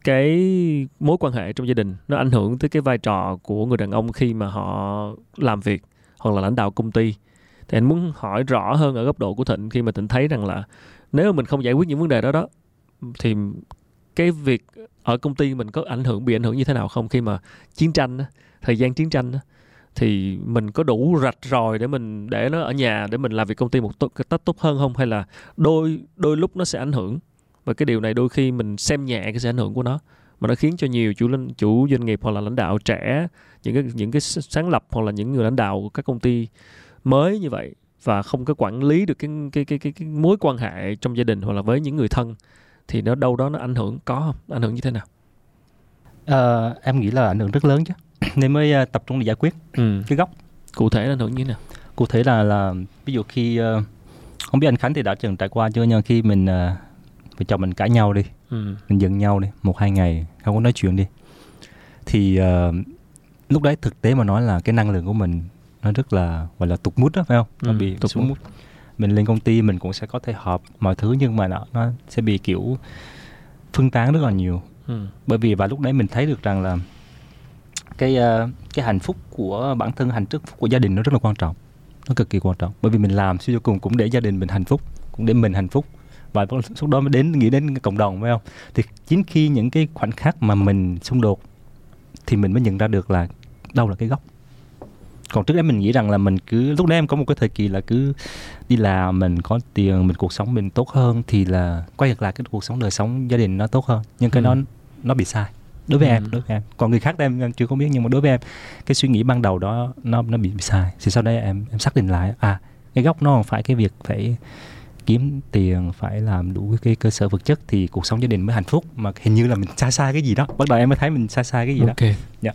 A: cái mối quan hệ trong gia đình nó ảnh hưởng tới cái vai trò của người đàn ông khi mà họ làm việc hoặc là lãnh đạo công ty. Thì anh muốn hỏi rõ hơn ở góc độ của thịnh khi mà thịnh thấy rằng là nếu mà mình không giải quyết những vấn đề đó đó thì cái việc ở công ty mình có ảnh hưởng bị ảnh hưởng như thế nào không? Khi mà chiến tranh thời gian chiến tranh thì mình có đủ rạch ròi để mình để nó ở nhà để mình làm việc công ty một tốt, cách tốt hơn không? Hay là đôi đôi lúc nó sẽ ảnh hưởng? Và cái điều này đôi khi mình xem nhẹ cái sự ảnh hưởng của nó mà nó khiến cho nhiều chủ linh chủ doanh nghiệp hoặc là lãnh đạo trẻ những cái những cái sáng lập hoặc là những người lãnh đạo các công ty mới như vậy và không có quản lý được cái cái cái cái, cái mối quan hệ trong gia đình hoặc là với những người thân thì nó đâu đó nó ảnh hưởng có không? Ảnh hưởng như thế nào?
B: À, em nghĩ là ảnh hưởng rất lớn chứ nên mới uh, tập trung để giải quyết ừ. cái gốc
A: cụ thể là như thế nào
B: cụ thể là là ví dụ khi uh, không biết anh Khánh thì đã từng trải qua chưa nhưng khi mình uh, vợ chồng mình cãi nhau đi ừ. mình giận nhau đi một hai ngày không có nói chuyện đi thì uh, lúc đấy thực tế mà nói là cái năng lượng của mình nó rất là gọi là tục mút đó phải không nó ừ, bị tục xuống mút mình lên công ty mình cũng sẽ có thể họp mọi thứ nhưng mà nó nó sẽ bị kiểu phân tán rất là nhiều ừ. bởi vì vào lúc đấy mình thấy được rằng là cái uh, cái hạnh phúc của bản thân hạnh phúc của gia đình nó rất là quan trọng nó cực kỳ quan trọng. Bởi vì mình làm suy cho cùng cũng để gia đình mình hạnh phúc cũng để mình hạnh phúc. Và lúc đó mới đến nghĩ đến cộng đồng phải không? Thì chính khi những cái khoảnh khắc mà mình xung đột thì mình mới nhận ra được là đâu là cái gốc. Còn trước đấy mình nghĩ rằng là mình cứ lúc đấy em có một cái thời kỳ là cứ đi làm mình có tiền mình cuộc sống mình tốt hơn thì là quay ngược lại cái cuộc sống đời sống gia đình nó tốt hơn. Nhưng cái ừ. đó nó bị sai đối với ừ. em đối với em. Còn người khác em em chưa có biết nhưng mà đối với em cái suy nghĩ ban đầu đó nó nó bị, bị sai. Thì sau đây em em xác định lại à cái gốc nó không phải cái việc phải kiếm tiền phải làm đủ cái cơ sở vật chất thì cuộc sống gia đình mới hạnh phúc mà hình như là mình sai sai cái gì đó. Bắt đầu em mới thấy mình sai sai cái gì
A: okay.
B: đó dạ.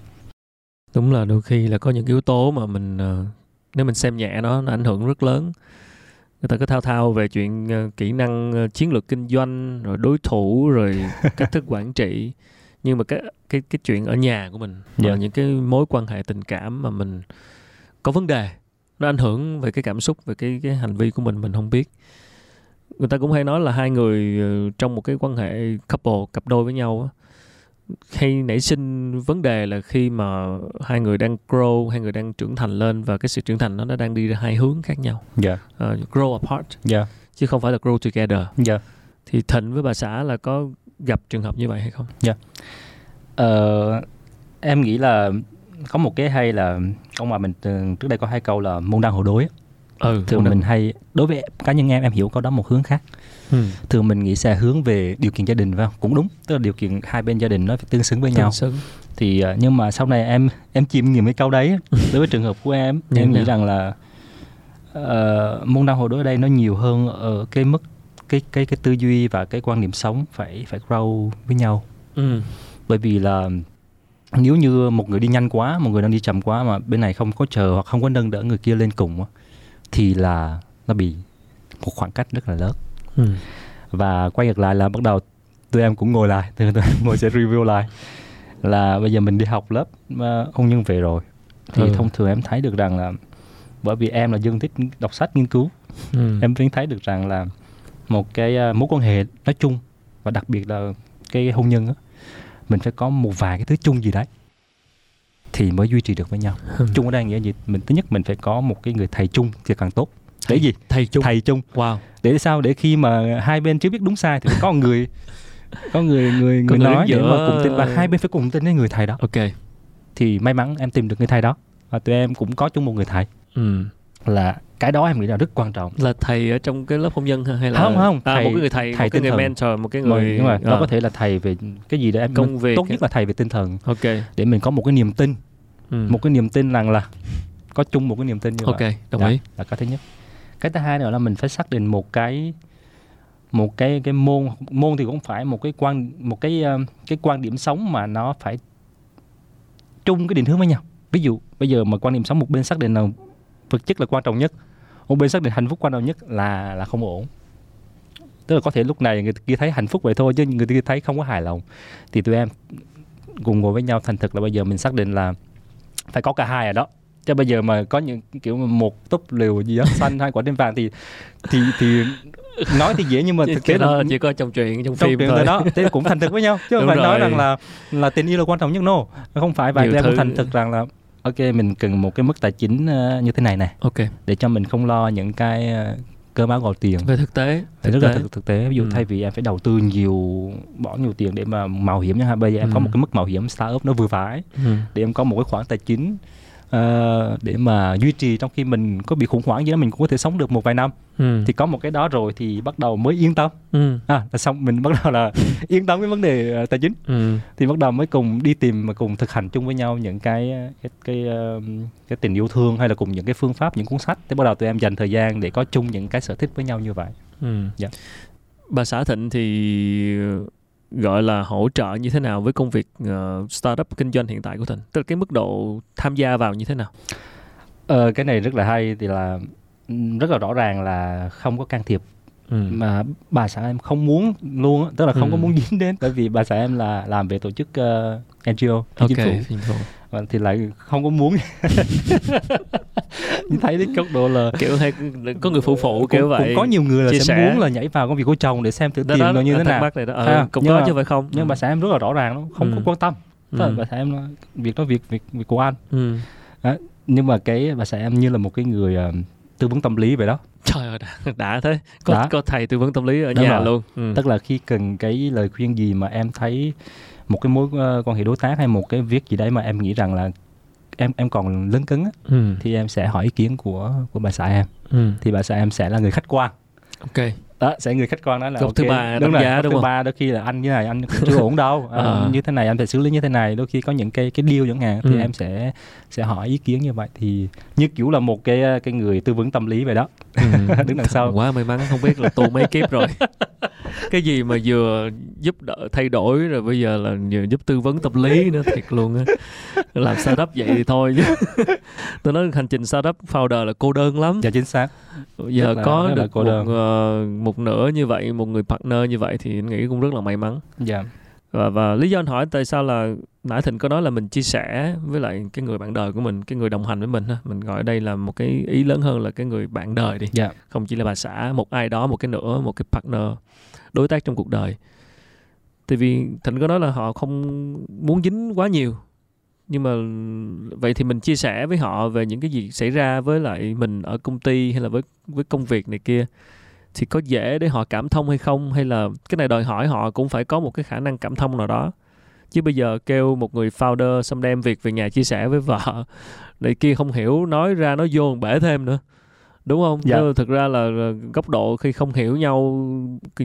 A: Đúng là đôi khi là có những yếu tố mà mình uh, nếu mình xem nhẹ nó nó ảnh hưởng rất lớn. Người ta cứ thao thao về chuyện uh, kỹ năng uh, chiến lược kinh doanh rồi đối thủ rồi cách thức quản trị nhưng mà cái cái cái chuyện ở nhà của mình yeah. Dạ. những cái mối quan hệ tình cảm mà mình có vấn đề nó ảnh hưởng về cái cảm xúc về cái cái hành vi của mình mình không biết người ta cũng hay nói là hai người trong một cái quan hệ couple cặp đôi với nhau hay nảy sinh vấn đề là khi mà hai người đang grow hai người đang trưởng thành lên và cái sự trưởng thành nó nó đang đi ra hai hướng khác nhau
B: yeah.
A: uh, grow apart
B: yeah.
A: chứ không phải là grow together
B: yeah.
A: thì thịnh với bà xã là có gặp trường hợp như vậy hay không?
B: Yeah. uh, em nghĩ là có một cái hay là ông mà mình trước đây có hai câu là môn đăng hộ đối ừ, thường mình hay đối với cá nhân em em hiểu có đó một hướng khác. Ừ. thường mình nghĩ sẽ hướng về điều kiện gia đình phải không? Cũng đúng tức là điều kiện hai bên gia đình nó phải tương xứng với tương nhau. xứng. thì ờ, nhưng mà sau này em em chiêm nghiệm cái câu đấy đối với trường hợp của em em nghĩ rằng là uh, môn đăng hộ đối ở đây nó nhiều hơn ở cái mức cái cái cái tư duy và cái quan niệm sống phải phải grow với nhau ừ. bởi vì là nếu như một người đi nhanh quá một người đang đi chậm quá mà bên này không có chờ hoặc không có nâng đỡ người kia lên cùng thì là nó bị một khoảng cách rất là lớn ừ. và quay ngược lại là bắt đầu tụi em cũng ngồi lại tụi, em ngồi sẽ review lại là bây giờ mình đi học lớp uh, hôn nhân về rồi thì ừ. thông thường em thấy được rằng là bởi vì em là dân thích đọc sách nghiên cứu ừ. em vẫn thấy được rằng là một cái uh, mối quan hệ nói chung và đặc biệt là cái hôn nhân á mình phải có một vài cái thứ chung gì đấy thì mới duy trì được với nhau. Ừ. chung ở đây nghĩa gì? Mình thứ nhất mình phải có một cái người thầy chung thì càng tốt. Để gì?
A: thầy chung.
B: Thầy chung.
A: Wow.
B: Để sao? Để khi mà hai bên chưa biết đúng sai thì có người có người người người, người nói giữa... để mà cùng tin và hai bên phải cùng tin với người thầy đó.
A: Ok.
B: Thì may mắn em tìm được người thầy đó và tụi em cũng có chung một người thầy. Ừ. là cái đó em nghĩ là rất quan trọng.
A: Là thầy ở trong cái lớp hôn nhân hay là
B: không không.
A: À,
B: thầy,
A: một cái người thầy,
B: thầy
A: một cái người
B: thần.
A: mentor một cái
B: người đúng rồi.
A: À,
B: nó có thể là thầy về cái gì đó em
A: Công việc.
B: tốt nhất là thầy về tinh thần.
A: Ok.
B: Để mình có một cái niềm tin.
A: Ừ.
B: một cái niềm tin rằng là có chung một cái niềm tin như
A: ok
B: vậy.
A: đồng ý.
B: là cái thứ nhất. Cái thứ hai nữa là mình phải xác định một cái một cái cái môn môn thì cũng phải một cái quan một cái ờ, cái quan điểm sống mà nó phải chung cái định hướng với nhau. Ví dụ bây giờ mà quan điểm sống một bên xác định là vật chất là quan trọng nhất. Một bên xác định hạnh phúc quan trọng nhất là là không ổn. Tức là có thể lúc này người kia thấy hạnh phúc vậy thôi chứ người kia thấy không có hài lòng. Thì tụi em cùng ngồi với nhau thành thực là bây giờ mình xác định là phải có cả hai ở đó. Chứ bây giờ mà có những kiểu một túp liều gì đó xanh hai quả tim vàng thì thì thì nói thì dễ nhưng mà thực tế là
A: chỉ có trong truyện trong
B: trong
A: phim
B: chuyện
A: thôi.
B: đó. Thế cũng thành thực với nhau chứ không
A: Đúng
B: phải nói
A: rồi.
B: rằng là là tình yêu là quan trọng nhất no. Không phải tụi em cũng thành thực rằng là ok mình cần một cái mức tài chính ờ, như thế này nè
A: ok
B: để cho mình không lo những cái ờ, cơm áo gạo tiền
A: về thực tế thực
B: rất là
A: tế
B: thực, thực tế ví dụ
A: Ừ.
B: thay vì em phải đầu tư nhiều bỏ nhiều tiền để mà mạo hiểm nha bây giờ em có
A: Ừ.
B: một cái mức mạo hiểm startup nó vừa phải
A: ừ.
B: để em có một cái khoản tài chính ờ, để mà duy trì trong khi mình có bị khủng hoảng gì đó mình cũng có thể sống được một vài năm
A: Ừ.
B: thì có một cái đó rồi thì bắt đầu mới yên tâm
A: ừ.
B: à là xong mình bắt đầu là yên tâm cái vấn đề ờ, tài chính
A: Ừ.
B: thì bắt đầu mới cùng đi tìm mà cùng thực hành chung với nhau những cái cái cái, ờ, cái tình yêu thương hay là cùng những cái phương pháp những cuốn sách thế bắt đầu tụi em dành thời gian để có chung những cái sở thích với nhau như vậy
A: Ừ.
B: Dạ.
A: Bà xã Thịnh thì gọi là hỗ trợ như thế nào với công việc ờ, startup kinh doanh hiện tại của Thịnh? Tức là cái mức độ tham gia vào như thế nào?
B: ờ, cái này rất là hay thì là ừm, rất là rõ ràng là không có can thiệp
A: Ừ.
B: mà bà xã em không muốn luôn tức là không có
A: Ừ.
B: muốn dính đến bởi vì bà xã em là làm về tổ chức uh, NGO phi
A: Ok,
B: chính phủ
A: chính phủ.
B: và thì lại không có muốn Nhưng thấy đến góc độ là
A: Kiểu hay có người phụ phụ kiểu
B: cũng,
A: vậy.
B: cũng có nhiều người là
A: chia
B: sẽ
A: sẻ.
B: muốn là nhảy vào công việc của chồng để xem thử
A: đó,
B: tiền nó như thế nào
A: này đó. Ờ,
B: À,
A: cũng có chứ phải không?
B: nhưng bà xã em rất là rõ ràng không
A: Ừ.
B: có quan tâm Tức là
A: ừ.
B: bà xã em là việc đó việc việc việc của anh
A: Ừ.
B: nhưng mà cái bà xã em như là một cái người ờ, tư vấn tâm lý vậy đó
A: Trời ơi, đã, đã thế. Có,
B: Đã.
A: có thầy tư vấn tâm lý ở
B: Đúng
A: nhà
B: rồi.
A: luôn. Ừ.
B: tức là khi cần cái lời khuyên gì mà em thấy một cái mối ờ, quan hệ đối tác hay một cái việc gì đấy mà em nghĩ rằng là em em còn lấn cứng á,
A: Ừ.
B: thì em sẽ hỏi ý kiến của của bà xã em
A: Ừ.
B: thì bà xã em sẽ là người khách quan
A: Ok.
B: đó sẽ người khách quan đó là
A: Góc thứ
B: ok.
A: ba
B: đúng
A: đánh
B: rồi
A: giá, đúng
B: thứ
A: không?
B: ba đôi khi là anh như này anh cũng chưa ổn đâu à,
A: Ờ.
B: như thế này anh phải xử lý như thế này đôi khi có những cái cái deal chẳng hạn thì
A: Ừ.
B: em sẽ sẽ hỏi ý kiến như vậy thì như kiểu là một cái cái người tư vấn tâm lý vậy đó
A: Ừ.
B: đứng đằng sau
A: quá may mắn không biết là tu mấy kiếp rồi cái gì mà vừa giúp đỡ thay đổi rồi bây giờ là vừa giúp tư vấn tâm lý nữa thiệt luôn á. Làm startup vậy thì thôi chứ. Tôi nói hành trình startup founder là cô đơn lắm.
B: Dạ chính xác.
A: Giờ
B: là-
A: có được
B: cô
A: một
B: đơn.
A: ờ, một nửa như vậy một người partner như vậy thì anh nghĩ cũng rất là may mắn.
B: Dạ.
A: Và, và lý do anh hỏi tại sao là nãy thịnh có nói là mình chia sẻ với lại cái người bạn đời của mình cái người đồng hành với mình ha mình gọi đây là một cái ý lớn hơn là cái người bạn đời đi.
B: Dạ.
A: Không chỉ là bà xã một ai đó một cái nữa một cái partner đối tác trong cuộc đời. Tại vì thịnh có nói là họ không muốn dính quá nhiều, nhưng mà vậy thì mình chia sẻ với họ về những cái gì xảy ra với lại mình ở công ty hay là với với công việc này kia, thì có dễ để họ cảm thông hay không? Hay là cái này đòi hỏi họ cũng phải có một cái khả năng cảm thông nào đó? Chứ bây giờ kêu một người founder xong đem việc về nhà chia sẻ với vợ này kia không hiểu, nói ra nó vô bể thêm nữa đúng không?
B: Dạ.
A: Thực ra là là góc độ khi không hiểu nhau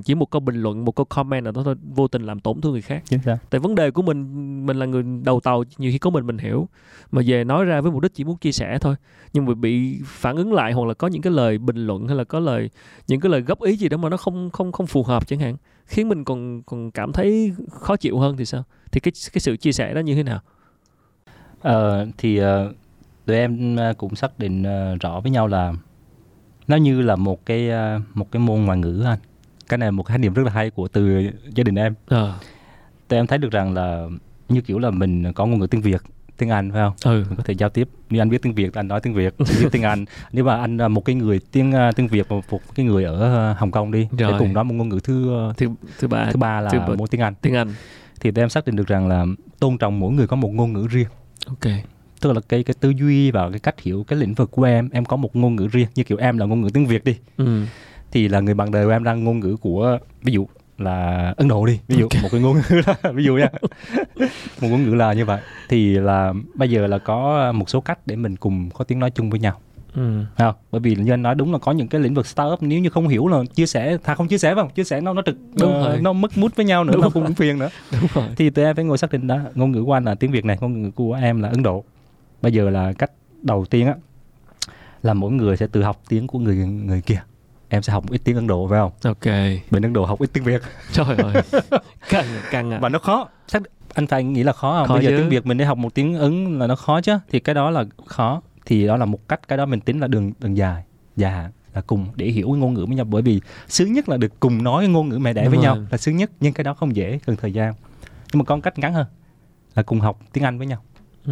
A: chỉ một câu bình luận một câu comment nào đó thôi vô tình làm tổn thương người khác.
B: Xác.
A: Tại vấn đề của mình mình là người đầu tàu nhiều khi có mình mình hiểu. Mà về nói ra với mục đích chỉ muốn chia sẻ thôi. Nhưng mà bị phản ứng lại hoặc là có những cái lời bình luận hay là có lời những cái lời góp ý gì đó mà nó không không không phù hợp chẳng hạn khiến mình còn còn cảm thấy khó chịu hơn thì sao? Thì cái cái sự chia sẻ đó như thế nào?
B: Ờ, thì ờ, tụi em ờ, cũng xác định ờ, rõ với nhau là nó như là một cái ờ, một cái môn ngoại ngữ anh cái này là một khái niệm rất là hay của từ gia đình em.
A: Ờ.
B: Tụi em thấy được rằng là như kiểu là mình có ngôn ngữ tiếng Việt tiếng Anh phải không?
A: Ừ.
B: Mình có thể giao tiếp. Nếu anh biết tiếng Việt anh nói tiếng Việt anh biết tiếng Anh. Nếu mà anh là một cái người tiếng ờ, tiếng Việt và một cái người ở ờ, Hồng Kông đi để
A: Rồi.
B: cùng nói một ngôn ngữ thứ
A: thứ thứ ba.
B: thứ ba là
A: thứ ba-
B: môn tiếng Anh.
A: Tiếng Anh.
B: Thì em xác định được rằng là tôn trọng mỗi người có một ngôn ngữ riêng.
A: Ok
B: tức là cái cái tư duy và cái cách hiểu cái lĩnh vực của em em có một ngôn ngữ riêng như kiểu em là ngôn ngữ tiếng Việt đi.
A: Ừ.
B: Thì là người bạn đời của em đang ngôn ngữ của ví dụ là Ấn Độ đi ví dụ một cái ngôn ngữ là ví dụ nha. Một ngôn ngữ là như vậy. Thì là bây giờ là có một số cách để mình cùng có tiếng nói chung với nhau.
A: Ừ.
B: không? bởi vì như anh nói đúng là có những cái lĩnh vực startup nếu như không hiểu là chia sẻ thà không chia sẻ không? Chia sẻ nó nó trực
A: Đúng
B: ờ,
A: rồi.
B: nó mất mút với nhau nữa
A: Đúng
B: nó cũng phiền nữa.
A: Đúng rồi.
B: Thì tụi em phải ngồi xác định đó ngôn ngữ của anh là tiếng việt này ngôn ngữ của em là ấn độ bây giờ là cách đầu tiên á là mỗi người sẽ tự học tiếng của người người kia. Em sẽ học một ít tiếng ấn độ phải không?
A: Ok.
B: Bên ấn độ học ít tiếng việt.
A: Trời ơi. Căng căng à.
B: Và nó khó. Xác anh phải nghĩ là khó không?
A: Khó
B: bây giờ
A: chứ.
B: tiếng việt mình để học một tiếng ấn là nó khó chứ. Thì cái đó là khó. Thì đó là một cách cái đó mình tính là đường đường dài dài hạn là cùng để hiểu ngôn ngữ với nhau. Bởi vì sướng nhất là được cùng nói ngôn ngữ mẹ đẻ
A: Đúng
B: với nhau
A: rồi.
B: là sướng nhất nhưng cái đó không dễ cần thời gian. Nhưng mà có một cách ngắn hơn là cùng học tiếng anh với nhau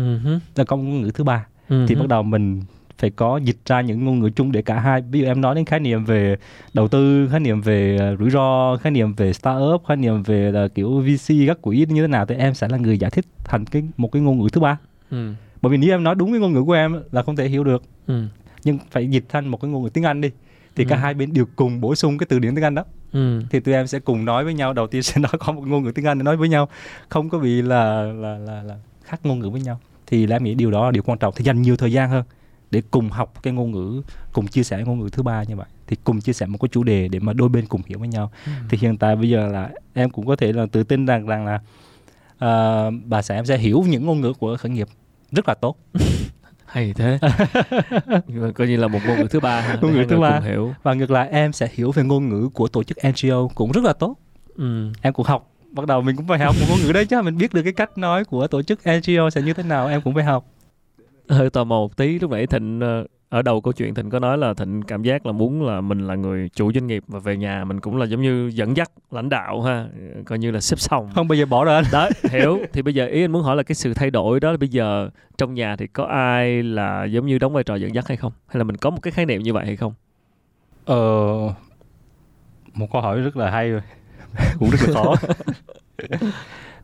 A: hứ,
B: là có ngôn ngữ thứ ba.
A: Ừ
B: thì bắt đầu mình phải có dịch ra những ngôn ngữ chung để cả hai. Ví dụ em nói đến khái niệm về đầu tư khái niệm về ờ, rủi ro khái niệm về startup khái niệm về là kiểu VC các quỹ như thế nào thì em sẽ là người giải thích thành cái một cái ngôn ngữ thứ ba.
A: Ừ.
B: Bởi vì nếu em nói đúng cái ngôn ngữ của em là không thể hiểu được.
A: Ừ.
B: Nhưng phải dịch thành một cái ngôn ngữ tiếng Anh đi thì cả
A: Ừ.
B: hai bên đều cùng bổ sung cái từ điển tiếng Anh đó.
A: Ừ.
B: Thì tụi em sẽ cùng nói với nhau. Đầu tiên sẽ nói có một ngôn ngữ tiếng Anh để nói với nhau. Không có bị là là là là khác ngôn ngữ với nhau. Thì là em nghĩ điều đó là điều quan trọng. Thì dành nhiều thời gian hơn để cùng học cái ngôn ngữ cùng chia sẻ ngôn ngữ thứ ba như vậy. Thì cùng chia sẻ một cái chủ đề để mà đôi bên cùng hiểu với nhau.
A: Ừ.
B: thì hiện tại bây giờ là em cũng có thể là tự tin rằng rằng là ờ, bà xã em sẽ hiểu những ngôn ngữ của khởi nghiệp rất là tốt.
A: Hay thế. Coi như là một ngôn ngữ thứ ba
B: Ngôn ngữ thứ ba.
A: hiểu.
B: Và ngược lại em sẽ hiểu về ngôn ngữ của tổ chức NGO cũng rất là tốt.
A: Ừ.
B: Em cũng học bắt đầu mình cũng phải học một ngôn ngữ đấy chứ mình biết được cái cách nói của tổ chức NGO sẽ như thế nào em cũng phải học.
A: Hơi tò mò một tí lúc nãy thịnh ờ, ở đầu câu chuyện thịnh có nói là thịnh cảm giác là muốn là mình là người chủ doanh nghiệp và về nhà mình cũng là giống như dẫn dắt lãnh đạo ha coi như là xếp xong.
B: Không bây giờ bỏ rồi anh.
A: Đó hiểu. Thì bây giờ ý anh muốn hỏi là cái sự thay đổi đó là bây giờ trong nhà thì có ai là giống như đóng vai trò dẫn dắt hay không? Hay là mình có một cái khái niệm như vậy hay không?
B: Ờ một câu hỏi rất là hay rồi cũng rất là khó.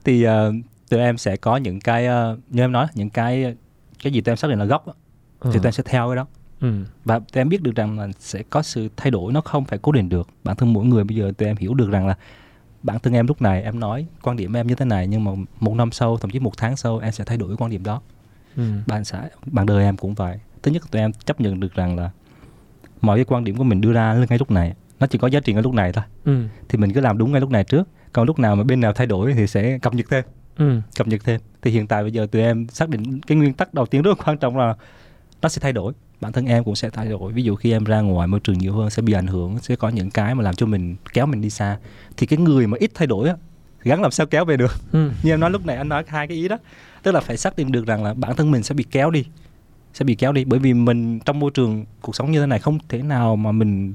B: Thì ờ, tụi em sẽ có những cái ờ, như em nói những cái cái gì tụi em xác định là gốc á, thì tụi em sẽ theo cái đó.
A: Ừ.
B: và tụi em biết được rằng là sẽ có sự thay đổi nó không phải cố định được. Bản thân mỗi người bây giờ tụi em hiểu được rằng là bản thân em lúc này em nói quan điểm em như thế này nhưng mà một năm sau thậm chí một tháng sau em sẽ thay đổi quan điểm đó.
A: Ừ.
B: bạn xã bạn đời em cũng vậy. Thứ nhất tụi em chấp nhận được rằng là mọi cái quan điểm của mình đưa ra ngay lúc này nó chỉ có giá trị ngay lúc này thôi.
A: Ừ.
B: thì mình cứ làm đúng ngay lúc này trước. Còn lúc nào mà bên nào thay đổi thì sẽ cập nhật thêm.
A: Ừ.
B: cập nhật thêm. Thì hiện tại bây giờ tụi em xác định cái nguyên tắc đầu tiên rất là quan trọng là nó sẽ thay đổi. Bản thân em cũng sẽ thay đổi. Ví dụ khi em ra ngoài môi trường nhiều hơn sẽ bị ảnh hưởng sẽ có những cái mà làm cho mình kéo mình đi xa. Thì cái người mà ít thay đổi á gắng làm sao kéo về được?
A: Ừ.
B: như em nói lúc này anh nói hai cái ý đó. Tức là phải xác định được rằng là bản thân mình sẽ bị kéo đi sẽ bị kéo đi. Bởi vì mình trong môi trường cuộc sống như thế này không thể nào mà mình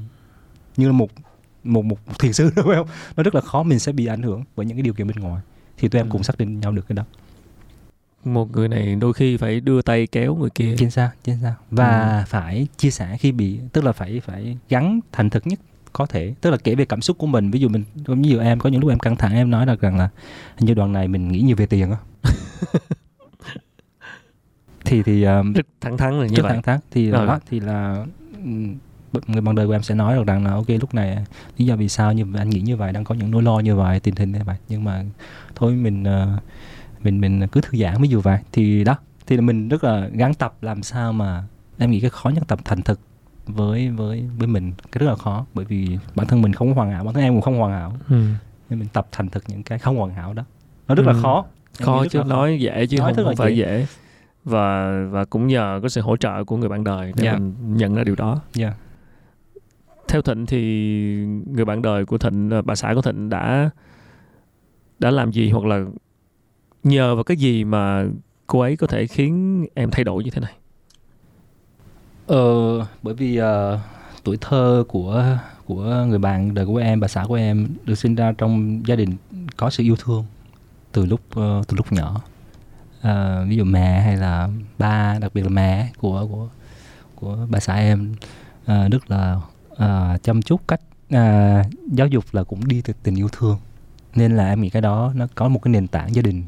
B: như là một một một thiền sư phải không? Nó rất là khó mình sẽ bị ảnh hưởng bởi những cái điều kiện bên ngoài. Thì tụi em
A: Ừ.
B: cũng xác định nhau được cái đó.
A: Một người này đôi khi phải đưa tay kéo người kia.
B: Chính xác chính xác. Và phải chia sẻ khi bị tức là phải phải gắn thành thực nhất có thể. Tức là kể về cảm xúc của mình. Ví dụ mình ví dụ em có những lúc em căng thẳng em nói được rằng là hình như đoạn này mình nghĩ nhiều về tiền á. Thì thì um,
A: rất thẳng thắn là như
B: rất
A: vậy.
B: thẳng thắn. Thì
A: Rồi.
B: đó thì là người bạn đời của em sẽ nói được rằng là ok lúc này lý do vì sao như anh nghĩ như vậy đang có những nỗi lo như vậy tình hình như vậy nhưng mà thôi mình ờ, mình mình cứ thư giãn ví dụ vậy thì đó thì là mình rất là gắng tập làm sao mà em nghĩ cái khó nhất tập thành thực với với với mình cái rất là khó bởi vì bản thân mình không hoàn hảo bản thân em cũng không hoàn hảo
A: ừ.
B: nên mình tập thành thực những cái không hoàn hảo đó nó rất là
A: Ừ.
B: khó Em
A: khó
B: rất
A: chứ
B: là khó.
A: nói dễ chứ
B: Nói
A: không,
B: là
A: không phải
B: dễ.
A: dễ. và và cũng nhờ có sự hỗ trợ của người bạn đời để
B: Dạ.
A: mình nhận ra điều đó
B: Dạ
A: theo thịnh thì người bạn đời của thịnh ờ, bà xã của thịnh đã đã làm gì hoặc là nhờ vào cái gì mà cô ấy có thể khiến em thay đổi như thế này
B: Ờ, bởi vì uh, tuổi thơ của của người bạn đời của em, bà xã của em được sinh ra trong gia đình có sự yêu thương từ lúc uh, từ lúc nhỏ. Ờ, ví dụ mẹ hay là ba, đặc biệt là mẹ của của của bà xã em ờ, rất là ờ, chăm chút cách ờ, giáo dục là cũng đi từ tình yêu thương. Nên là em nghĩ cái đó nó có một cái nền tảng gia đình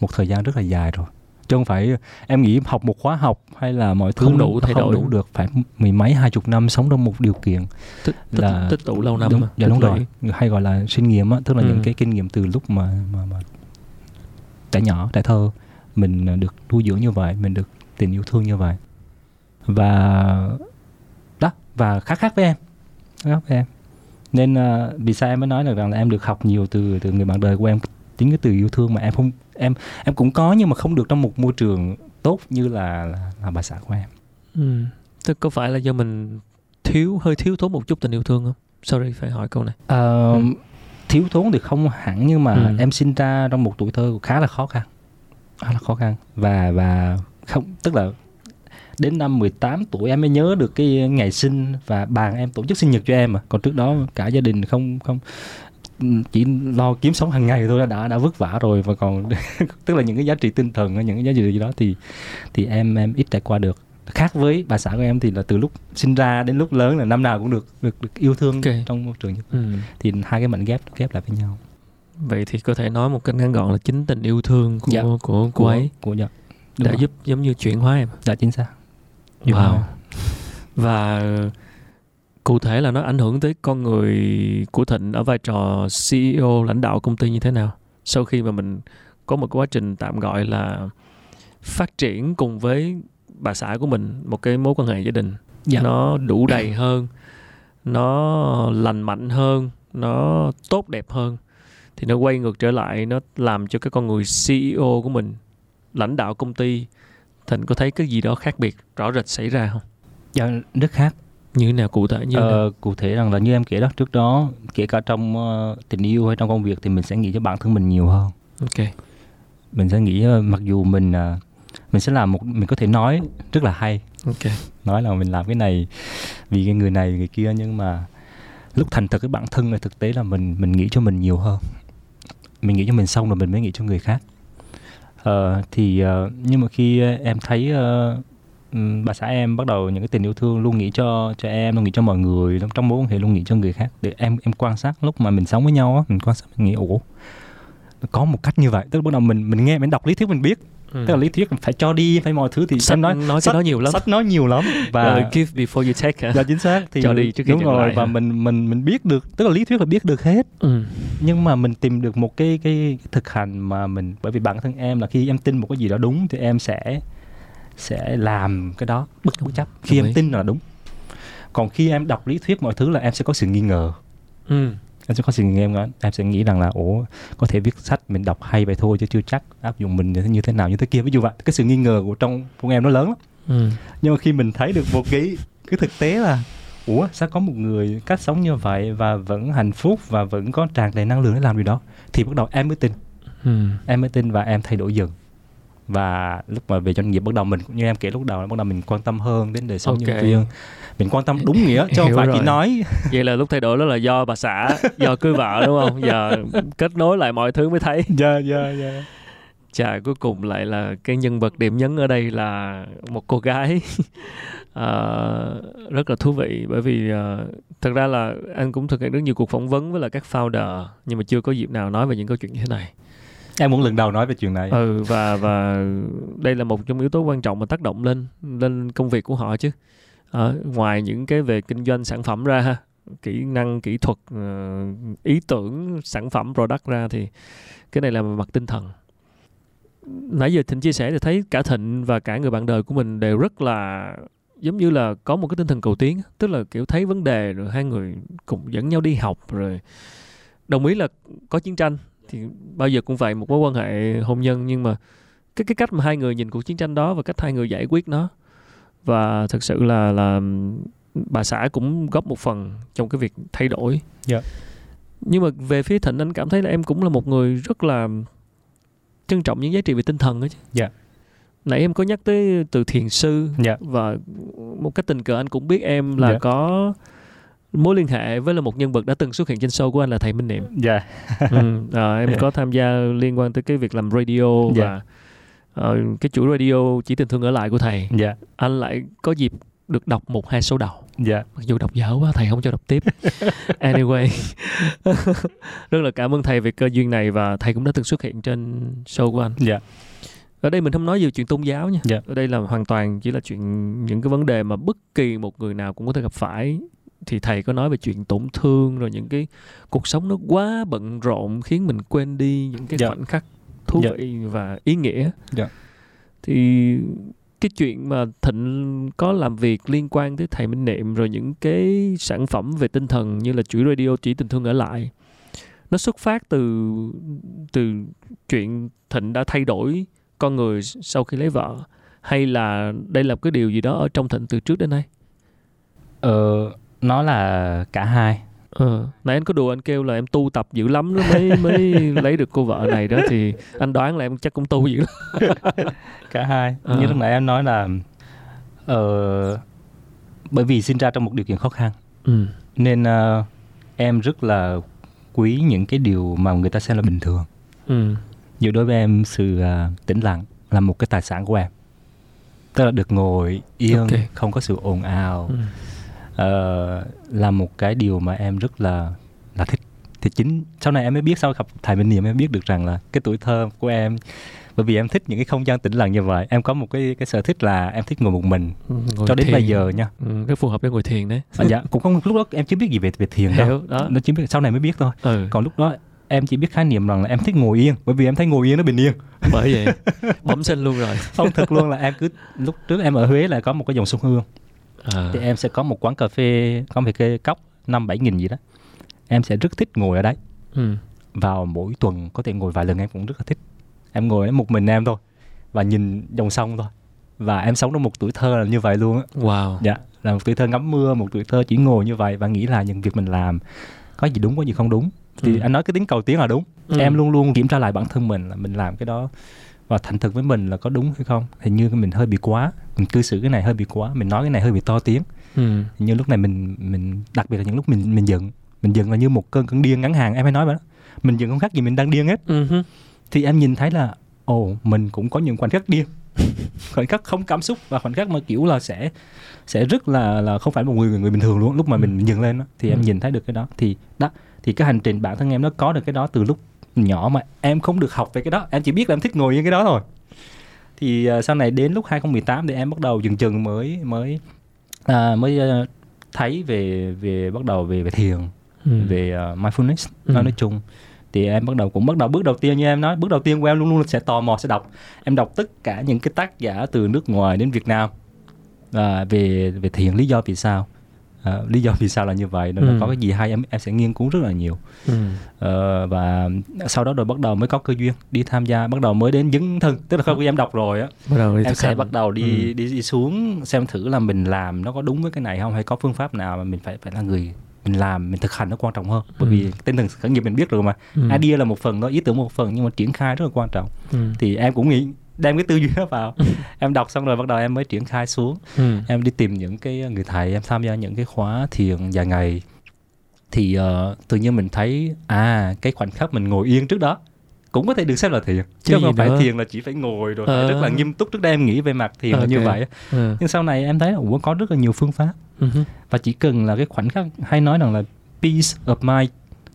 B: một thời gian rất là dài rồi chứ không phải em nghĩ học một khóa học hay là mọi thứ
A: Không đủ thay
B: không
A: đổi.
B: đủ được phải mười mấy hai chục năm sống trong một điều kiện
A: tích tích,
B: Là-
A: tích tụ lâu năm
B: đúng,
A: mà,
B: dạ
A: tích
B: đúng rồi hay gọi là sinh nghiệm á tức là
A: Ừ.
B: những cái kinh nghiệm từ lúc mà mà, mà trẻ nhỏ trẻ thơ mình được nuôi dưỡng như vậy mình được tình yêu thương như vậy và và khác khác với em. Khác với em. Nên uh, vì sao em mới nói được rằng là em được học nhiều từ từ người bạn đời của em chính cái từ yêu thương mà em không em em cũng có nhưng mà không được trong một môi trường tốt như là là, là bà xã của em.
A: Ừ. Tức có phải là do mình thiếu hơi thiếu thốn một chút tình yêu thương không? Sorry phải hỏi câu này.
B: Uh, ừ. thiếu thốn thì không hẳn nhưng mà ừ. em sinh ra trong một tuổi thơ khá là khó khăn. Khá là khó khăn. Và và không tức là đến năm 18 tuổi em mới nhớ được cái ngày sinh và bàn em tổ chức sinh nhật cho em mà còn trước đó cả gia đình không không chỉ lo kiếm sống hàng ngày thôi đã đã vất vả rồi và còn tức là những cái giá trị tinh thần những cái giá trị gì đó thì thì em em ít trải qua được khác với bà xã của em thì là từ lúc sinh ra đến lúc lớn là năm nào cũng được được, được yêu thương okay. trong môi trường như ừ. thì hai cái mảnh ghép ghép lại với nhau
A: vậy thì có thể nói một cách ngắn gọn là chính tình yêu thương của dạ. của, của cô ấy
B: của dạ.
A: đã rồi. giúp giống như chuyển hóa em
B: dạ chính xác
A: wow. và cụ thể là nó ảnh hưởng tới con người của thịnh ở vai trò ceo lãnh đạo công ty như thế nào sau khi mà mình có một quá trình tạm gọi là phát triển cùng với bà xã của mình một cái mối quan hệ gia đình dạ. nó đủ đầy hơn nó lành mạnh hơn nó tốt đẹp hơn thì nó quay ngược trở lại nó làm cho cái con người CEO của mình lãnh đạo công ty Thịnh có thấy cái gì đó khác biệt rõ rệt xảy ra không?
B: Dạ rất khác.
A: Như thế nào cụ thể như
B: ờ, nào? cụ thể rằng là như em kể đó trước đó kể cả trong uh, tình yêu hay trong công việc thì mình sẽ nghĩ cho bản thân mình nhiều hơn.
A: Ok.
B: Mình sẽ nghĩ uh, mặc dù mình uh, mình sẽ làm một mình có thể nói rất là hay.
A: Ok.
B: Nói là mình làm cái này vì cái người này người kia nhưng mà lúc thành thật cái bản thân là thực tế là mình mình nghĩ cho mình nhiều hơn mình nghĩ cho mình xong rồi mình mới nghĩ cho người khác uh, thì uh, nhưng mà khi ờ, em thấy uh, bà xã em bắt đầu những cái tình yêu thương luôn nghĩ cho cho em luôn nghĩ cho mọi người trong mối quan hệ luôn nghĩ cho người khác để em em quan sát lúc mà mình sống với nhau á mình quan sát mình nghĩ ủa có một cách như vậy. Tức là bắt đầu mình mình nghe mình đọc lý thuyết mình biết ừ. tức là lý thuyết phải cho đi phải mọi thứ. Thì
A: sách nói nói sách, đó nhiều lắm.
B: sách nói nhiều lắm.
A: Và uh, give before you take
B: là chính xác.
A: Thì cho đi trước khi
B: đúng rồi lại, và mình mình mình biết được tức là lý thuyết là biết được hết. Ừ. nhưng mà mình tìm được một cái, cái thực hành mà mình bởi vì bản thân em là khi em tin một cái gì đó đúng thì em sẽ sẽ làm cái đó bất bất chấp. Khi em tin là đúng. Còn khi em đọc lý thuyết mọi thứ là em sẽ có sự nghi ngờ. Ừ em sẽ có sự em em sẽ nghĩ rằng là ủa có thể viết sách mình đọc hay vậy thôi chứ chưa chắc áp dụng mình như thế nào như thế kia. Ví dụ vậy. Cái sự nghi ngờ của trong của em nó lớn lắm. Ừ. nhưng mà khi mình thấy được một cái cái thực tế là ủa sao có một người cách sống như vậy và vẫn hạnh phúc và vẫn có tràn đầy năng lượng để làm điều đó? Thì bắt đầu em mới tin. Ừ. em mới tin và em thay đổi dần và lúc mà về doanh nghiệp bắt đầu mình cũng như em kể lúc đầu bắt đầu mình quan tâm hơn đến đời sống okay. nhân viên. Mình quan tâm đúng nghĩa chứ không phải rồi. chỉ nói.
A: Vậy là lúc thay đổi đó là do bà xã do cưới vợ đúng không? Giờ kết nối lại mọi thứ mới thấy.
B: Dạ dạ dạ
A: chà cuối cùng lại là cái nhân vật điểm nhấn ở đây là một cô gái. Uh, rất là thú vị bởi vì uh, thật ra là anh cũng thực hiện rất nhiều cuộc phỏng vấn với là các founder nhưng mà chưa có dịp nào nói về những câu chuyện như thế này
B: em muốn lần đầu nói về chuyện này.
A: Ừ và và đây là một trong yếu tố quan trọng mà tác động lên lên công việc của họ chứ. À, ngoài những cái về kinh doanh sản phẩm ra ha kỹ năng kỹ thuật ờ, ý tưởng sản phẩm product ra thì cái này là mặt tinh thần. Nãy giờ thịnh chia sẻ thì thấy cả thịnh và cả người bạn đời của mình đều rất là giống như là có một cái tinh thần cầu tiến tức là kiểu thấy vấn đề rồi hai người cùng dẫn nhau đi học rồi. Đồng ý là có chiến tranh thì bao giờ cũng vậy một mối quan hệ hôn nhân nhưng mà cái cái cách mà hai người nhìn cuộc chiến tranh đó và cách hai người giải quyết nó và thực sự là là bà xã cũng góp một phần trong cái việc thay đổi. Yeah.
B: Dạ.
A: Nhưng mà về phía Thịnh anh cảm thấy là em cũng là một người rất là trân trọng những giá trị về tinh thần đó chứ.
B: Dạ.
A: Nãy em có nhắc tới từ thiền sư
B: yeah. Dạ.
A: và một cách tình cờ anh cũng biết em là yeah. có mối liên hệ với là một nhân vật đã từng xuất hiện trên show của anh là thầy Minh Niệm.
B: Dạ.
A: Yeah. ừ, à, em yeah. có tham gia liên quan tới cái việc làm radio yeah. và uh, cái chuỗi radio chỉ tình thương ở lại của thầy.
B: Dạ. Yeah.
A: Anh lại có dịp được đọc một hai số đầu.
B: Dạ.
A: Mặc dù đọc dở quá thầy không cho đọc tiếp. anyway. rất là cảm ơn thầy về cơ duyên này và thầy cũng đã từng xuất hiện trên show của anh.
B: Dạ.
A: Ở đây mình không nói về chuyện tôn giáo nha.
B: Dạ.
A: Ở đây là hoàn toàn chỉ là chuyện những cái vấn đề mà bất kỳ một người nào cũng có thể gặp phải thì thầy có nói về chuyện tổn thương rồi những cái cuộc sống nó quá bận rộn khiến mình quên đi những cái. Dạ. khoảnh khắc thú. Dạ. vị và ý nghĩa
B: yeah.
A: thì cái chuyện mà thịnh có làm việc liên quan tới thầy minh niệm rồi những cái sản phẩm về tinh thần như là chuỗi radio chỉ tình thương ở lại nó xuất phát từ từ chuyện thịnh đã thay đổi con người sau khi lấy vợ hay là đây là cái điều gì đó ở trong thịnh từ trước đến nay
B: ờ nó là cả hai
A: Ờ, nãy anh có đùa anh kêu là em tu tập dữ lắm mới mới lấy được cô vợ này đó thì anh đoán là em chắc cũng tu dữ lắm.
B: cả hai
A: Ờ.
B: như lúc nãy em nói là ờ, bởi vì sinh ra trong một điều kiện khó khăn
A: Ừ.
B: nên ờ, em rất là quý những cái điều mà người ta xem là bình thường
A: Ừ.
B: dù đối với em sự ờ, tĩnh lặng là một cái tài sản của em tức là được ngồi yên
A: Ok.
B: không có sự ồn ào
A: Ừ.
B: ờ, là một cái điều mà em rất là là thích thì chính sau này em mới biết sau gặp thầy Minh Niệm em biết được rằng là cái tuổi thơ của em bởi vì em thích những cái không gian tĩnh lặng như vậy em có một cái cái sở thích là em thích ngồi một mình
A: Ngồi
B: cho đến
A: thiền.
B: bây giờ nha
A: Ừ, rất phù hợp để ngồi thiền đấy.
B: à, dạ cũng không lúc đó em chưa biết gì về về thiền đâu
A: Hiểu đó.
B: nó chỉ biết sau này mới biết thôi
A: Ừ.
B: còn lúc đó em chỉ biết khái niệm rằng là em thích ngồi yên bởi vì em thấy ngồi yên nó bình yên
A: Bởi vậy bẩm sinh luôn rồi.
B: không thực luôn là em cứ lúc trước em ở Huế là có một cái dòng sông Hương
A: À.
B: thì em sẽ có một quán cà phê có một cái cốc năm bảy nghìn gì đó em sẽ rất thích ngồi ở đấy
A: Ừ.
B: vào mỗi tuần có thể ngồi vài lần em cũng rất là thích em ngồi một mình em thôi và nhìn dòng sông thôi và em sống trong một tuổi thơ là như vậy luôn á
A: Wow.
B: dạ là một tuổi thơ ngắm mưa một tuổi thơ chỉ ngồi như vậy và nghĩ là những việc mình làm có gì đúng có gì không đúng thì
A: Ừ.
B: anh nói cái tính cầu tiến là đúng
A: Ừ.
B: em luôn luôn kiểm tra lại bản thân mình là mình làm cái đó và thành thực với mình là có đúng hay không hình như mình hơi bị quá mình cư xử cái này hơi bị quá mình nói cái này hơi bị to tiếng
A: Ừ.
B: Như lúc này mình mình đặc biệt là những lúc mình mình giận mình giận là như một cơn cơn điên ngắn hàng em hay nói vậy đó mình giận không khác gì mình đang điên hết
A: Ừ. hứ.
B: thì em nhìn thấy là ồ mình cũng có những khoảnh khắc điên khoảnh khắc không cảm xúc và khoảnh khắc mà kiểu là sẽ sẽ rất là là không phải một người người bình thường luôn lúc mà mình dừng lên đó, thì em
A: Ừ.
B: nhìn thấy được cái đó thì đó thì cái hành trình bản thân em nó có được cái đó từ lúc nhỏ mà em không được học về cái đó em chỉ biết là em thích ngồi như cái đó thôi thì à, sau này đến lúc 2018 thì em bắt đầu dần dần mới mới à, mới à, thấy về về bắt đầu về về thiền
A: Ừ.
B: về uh, mindfulness
A: Ừ.
B: nói nói chung thì em bắt đầu cũng bắt đầu bước đầu tiên như em nói bước đầu tiên của em luôn luôn sẽ tò mò sẽ đọc em đọc tất cả những cái tác giả từ nước ngoài đến Việt Nam à, về về thiền lý do vì sao à, lý do vì sao là như vậy nó
A: Ừ.
B: có cái gì hay em em sẽ nghiên cứu rất là nhiều
A: Ừ.
B: Ờ, và sau đó rồi bắt đầu mới có cơ duyên đi tham gia bắt đầu mới đến dấn thân tức là khi em đọc rồi á
A: Bắt đầu đi
B: em sẽ bắt đầu đi,
A: Ừ.
B: đi đi xuống xem thử là mình làm nó có đúng với cái này không hay có phương pháp nào mà mình phải phải là người mình làm mình thực hành nó quan trọng hơn bởi
A: Ừ.
B: vì tinh thần khởi nghiệp mình biết rồi mà
A: Ừ.
B: idea là một phần thôi ý tưởng một phần nhưng mà triển khai rất là quan trọng
A: Ừ.
B: thì em cũng nghĩ đem cái tư duy đó vào em đọc xong rồi bắt đầu em mới triển khai xuống
A: Ừ.
B: em đi tìm những cái người thầy em tham gia những cái khóa thiền dài ngày thì uh, tự nhiên mình thấy à cái khoảnh khắc mình ngồi yên trước đó cũng có thể được xem là thiền chứ
A: Chứ
B: không phải
A: nữa.
B: thiền là chỉ phải ngồi rồi
A: Ờ.
B: rất là nghiêm túc trước đây em nghĩ về mặt thiền là như vậy.
A: Ừ.
B: nhưng sau này em thấy là ủa có rất là nhiều phương pháp
A: Ừ. hứ.
B: và chỉ cần là cái khoảnh khắc hay nói rằng là peace of mind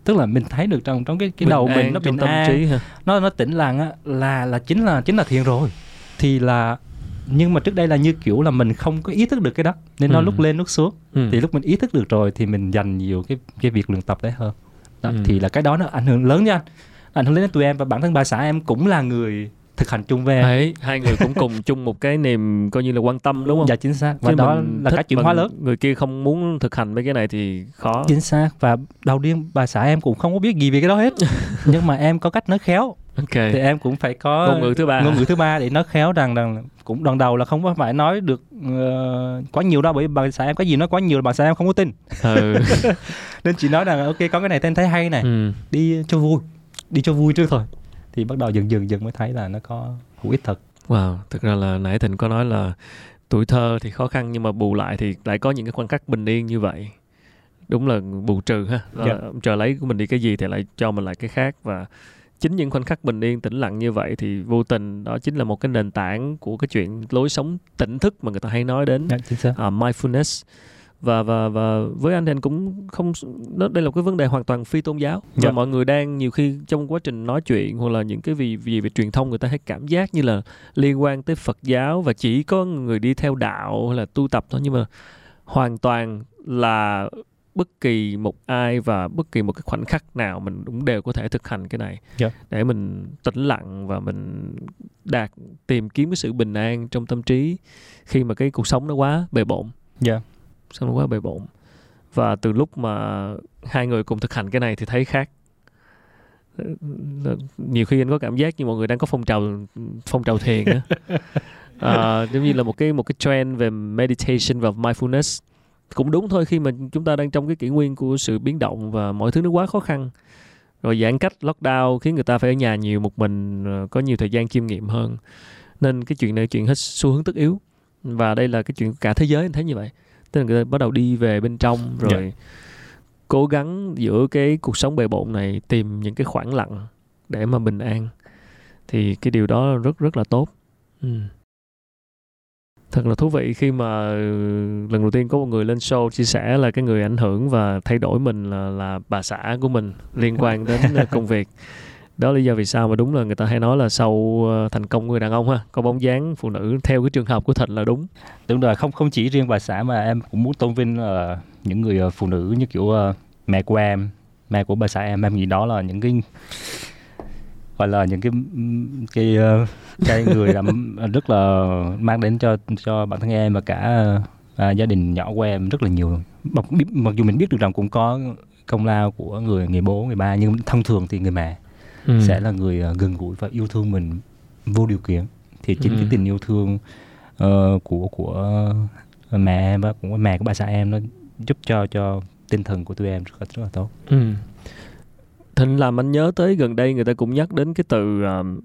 B: tức là mình thấy được trong trong cái cái đầu
A: Bình
B: mình
A: an
B: nó
A: trong
B: bình
A: tâm
B: an
A: trí
B: nó nó tĩnh lặng á là là chính là chính là thiền rồi thì là nhưng mà trước đây là như kiểu là mình không có ý thức được cái đó nên nó
A: Ừ.
B: lúc lên lúc xuống
A: Ừ.
B: thì lúc mình ý thức được rồi thì mình dành nhiều cái cái việc luyện tập đấy hơn đó,
A: Ừ.
B: thì là cái đó nó ảnh hưởng lớn nha anh ảnh hưởng lớn đến tụi em và bản thân bà xã em cũng là người thực hành chung em
A: Đấy, hai người cũng cùng chung một cái niềm coi như là quan tâm đúng không?
B: dạ chính xác và
A: Chứ
B: đó là cái chuyển hóa lớn
A: Người kia không muốn thực hành mấy cái này thì khó.
B: chính xác và đầu tiên bà xã em cũng không có biết gì về cái đó hết nhưng mà em có cách nói khéo
A: Ok.
B: thì em cũng phải có
A: Ngôn ngữ thứ ba.
B: ngôn ngữ thứ ba để nói khéo rằng rằng cũng đoạn đầu là không có phải nói được ờ, quá nhiều đâu bởi vì bà xã em có gì nói quá nhiều là bà xã em không có tin
A: Ừ.
B: nên chị nói rằng ok có cái này tên thấy hay này
A: ừ.
B: đi cho vui đi cho vui trước thôi thì bắt đầu dần dần dần mới thấy là nó có hữu ích thật
A: Wow, thực ra là nãy Thịnh có nói là tuổi thơ thì khó khăn nhưng mà bù lại thì lại có những cái khoảnh khắc bình yên như vậy. Đúng là bù trừ ha. Là
B: Dạ.
A: Trời lấy của mình đi cái gì thì lại cho mình lại cái khác và chính những khoảnh khắc bình yên tĩnh lặng như vậy thì vô tình đó chính là một cái nền tảng của cái chuyện lối sống tỉnh thức mà người ta hay nói đến
B: dạ, chính xác
A: à, mindfulness và và và với anh thì anh cũng không nó đây là một cái vấn đề hoàn toàn phi tôn giáo và
B: Dạ.
A: mọi người đang nhiều khi trong quá trình nói chuyện hoặc là những cái vì vì về truyền thông người ta hay cảm giác như là liên quan tới Phật giáo và chỉ có người đi theo đạo hay là tu tập thôi nhưng mà hoàn toàn là bất kỳ một ai và bất kỳ một cái khoảnh khắc nào mình cũng đều có thể thực hành cái này
B: Dạ.
A: để mình tĩnh lặng và mình đạt tìm kiếm cái sự bình an trong tâm trí khi mà cái cuộc sống nó quá bề bộn
B: Dạ.
A: Sống nó quá bề bộn. Và từ lúc mà hai người cùng thực hành cái này thì thấy khác. Nhiều khi anh có cảm giác như mọi người đang có phong trào phong trào thiền á. À, giống như là một cái một cái trend về meditation và mindfulness. Cũng đúng thôi khi mà chúng ta đang trong cái kỷ nguyên của sự biến động và mọi thứ nó quá khó khăn. Rồi giãn cách lockdown khiến người ta phải ở nhà nhiều một mình ờ, có nhiều thời gian chiêm nghiệm hơn. Nên cái chuyện này chuyện hết xu hướng tất yếu. Và đây là cái chuyện cả thế giới anh thấy như vậy tức là người ta bắt đầu đi về bên trong rồi cố gắng giữa cái cuộc sống bề bộn này tìm những cái khoảng lặng để mà bình an. Thì cái điều đó rất rất là tốt. Ừ. thật là thú vị khi mà ừ, lần đầu tiên có một người lên show chia sẻ là cái người ảnh hưởng và thay đổi mình là là bà xã của mình liên quan đến ờ, công việc đó là lý do vì sao mà đúng là người ta hay nói là sau ờ, thành công của người đàn ông ha có bóng dáng phụ nữ theo cái trường hợp của thịnh là đúng.
B: Đúng rồi không không chỉ riêng bà xã mà em cũng muốn tôn vinh là những người ờ, phụ nữ như kiểu ờ, mẹ của em mẹ của bà xã em. Em nghĩ đó là những cái gọi là những cái cái cái người làm rất là mang đến cho cho bản thân em và cả à, gia đình nhỏ của em rất là nhiều. Mặc, mặc dù mình biết được rằng cũng có công lao của người người bố người ba nhưng thông thường thì người mẹ
A: ừ.
B: sẽ là người ờ, gần gũi và yêu thương mình vô điều kiện thì chính
A: Ừ.
B: cái tình yêu thương ờ, của của ờ, mẹ em và của mẹ của bà xã em nó giúp cho cho tinh thần của tụi em rất là rất là tốt
A: Ừ. Thịnh làm anh nhớ tới gần đây người ta cũng nhắc đến cái từ um,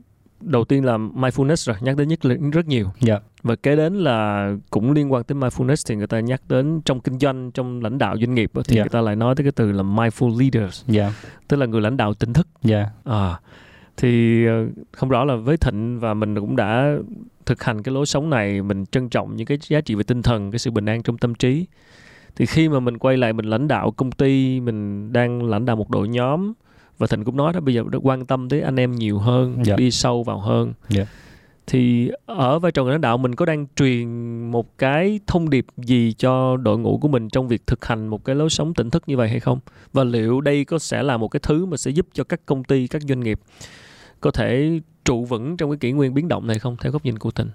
A: đầu tiên là mindfulness rồi nhắc đến nhất rất nhiều.
B: Dạ.
A: Và kế đến là cũng liên quan tới mindfulness thì người ta nhắc đến trong kinh doanh trong lãnh đạo doanh nghiệp thì
B: Dạ.
A: người ta lại nói tới cái từ là mindful leaders.
B: Dạ.
A: Tức là người lãnh đạo tỉnh thức.
B: Dạ.
A: À thì ờ, không rõ là với thịnh và mình cũng đã thực hành cái lối sống này mình trân trọng những cái giá trị về tinh thần cái sự bình an trong tâm trí. Thì khi mà mình quay lại mình lãnh đạo công ty mình đang lãnh đạo một đội nhóm và thịnh cũng nói đó bây giờ đã quan tâm tới anh em nhiều hơn
B: Dạ.
A: đi sâu vào hơn
B: Dạ.
A: thì ở vai trò người lãnh đạo mình có đang truyền một cái thông điệp gì cho đội ngũ của mình trong việc thực hành một cái lối sống tỉnh thức như vậy hay không và liệu đây có sẽ là một cái thứ mà sẽ giúp cho các công ty các doanh nghiệp có thể trụ vững trong cái kỷ nguyên biến động này không theo góc nhìn của Thịnh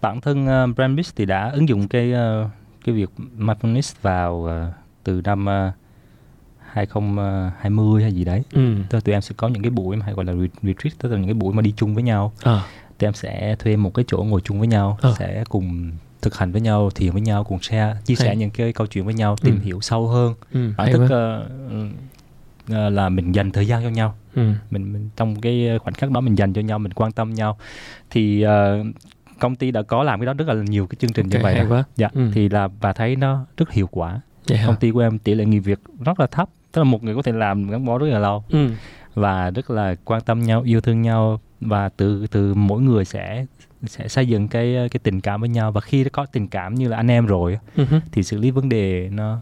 B: bản thân uh, Brandbix thì đã ứng dụng cái ờ, cái việc mindfulness vào ờ, từ năm uh, 2020 hay gì đấy
A: ừ.
B: tức là tụi em sẽ có những cái buổi mà hay gọi là re- retreat tức là những cái buổi mà đi chung với nhau
A: à,
B: tụi em sẽ thuê một cái chỗ ngồi chung với nhau
A: Ờ.
B: sẽ cùng thực hành với nhau thiền với nhau cùng share chia sẻ
A: Hay.
B: những cái câu chuyện với nhau tìm
A: Ừ.
B: hiểu sâu hơn
A: ừ.
B: bản thức ờ, ờ, là mình dành thời gian cho nhau
A: ừ.
B: mình, mình trong cái khoảnh khắc đó mình dành cho nhau mình quan tâm nhau thì ờ, công ty đã có làm cái đó rất là nhiều cái chương trình như
A: Ok,
B: vậy
A: hay
B: đó.
A: quá
B: dạ
A: Ừ.
B: thì là và thấy nó rất hiệu quả
A: vậy hả
B: công ty của em tỷ lệ nghỉ việc rất là thấp tức là một người có thể làm gắn bó rất là lâu.
A: Ừ.
B: và rất là quan tâm nhau yêu thương nhau. Và từ từ mỗi người sẽ sẽ xây dựng cái cái tình cảm với nhau. Và khi đã có tình cảm như là anh em rồi
A: hứ.
B: thì xử lý vấn đề nó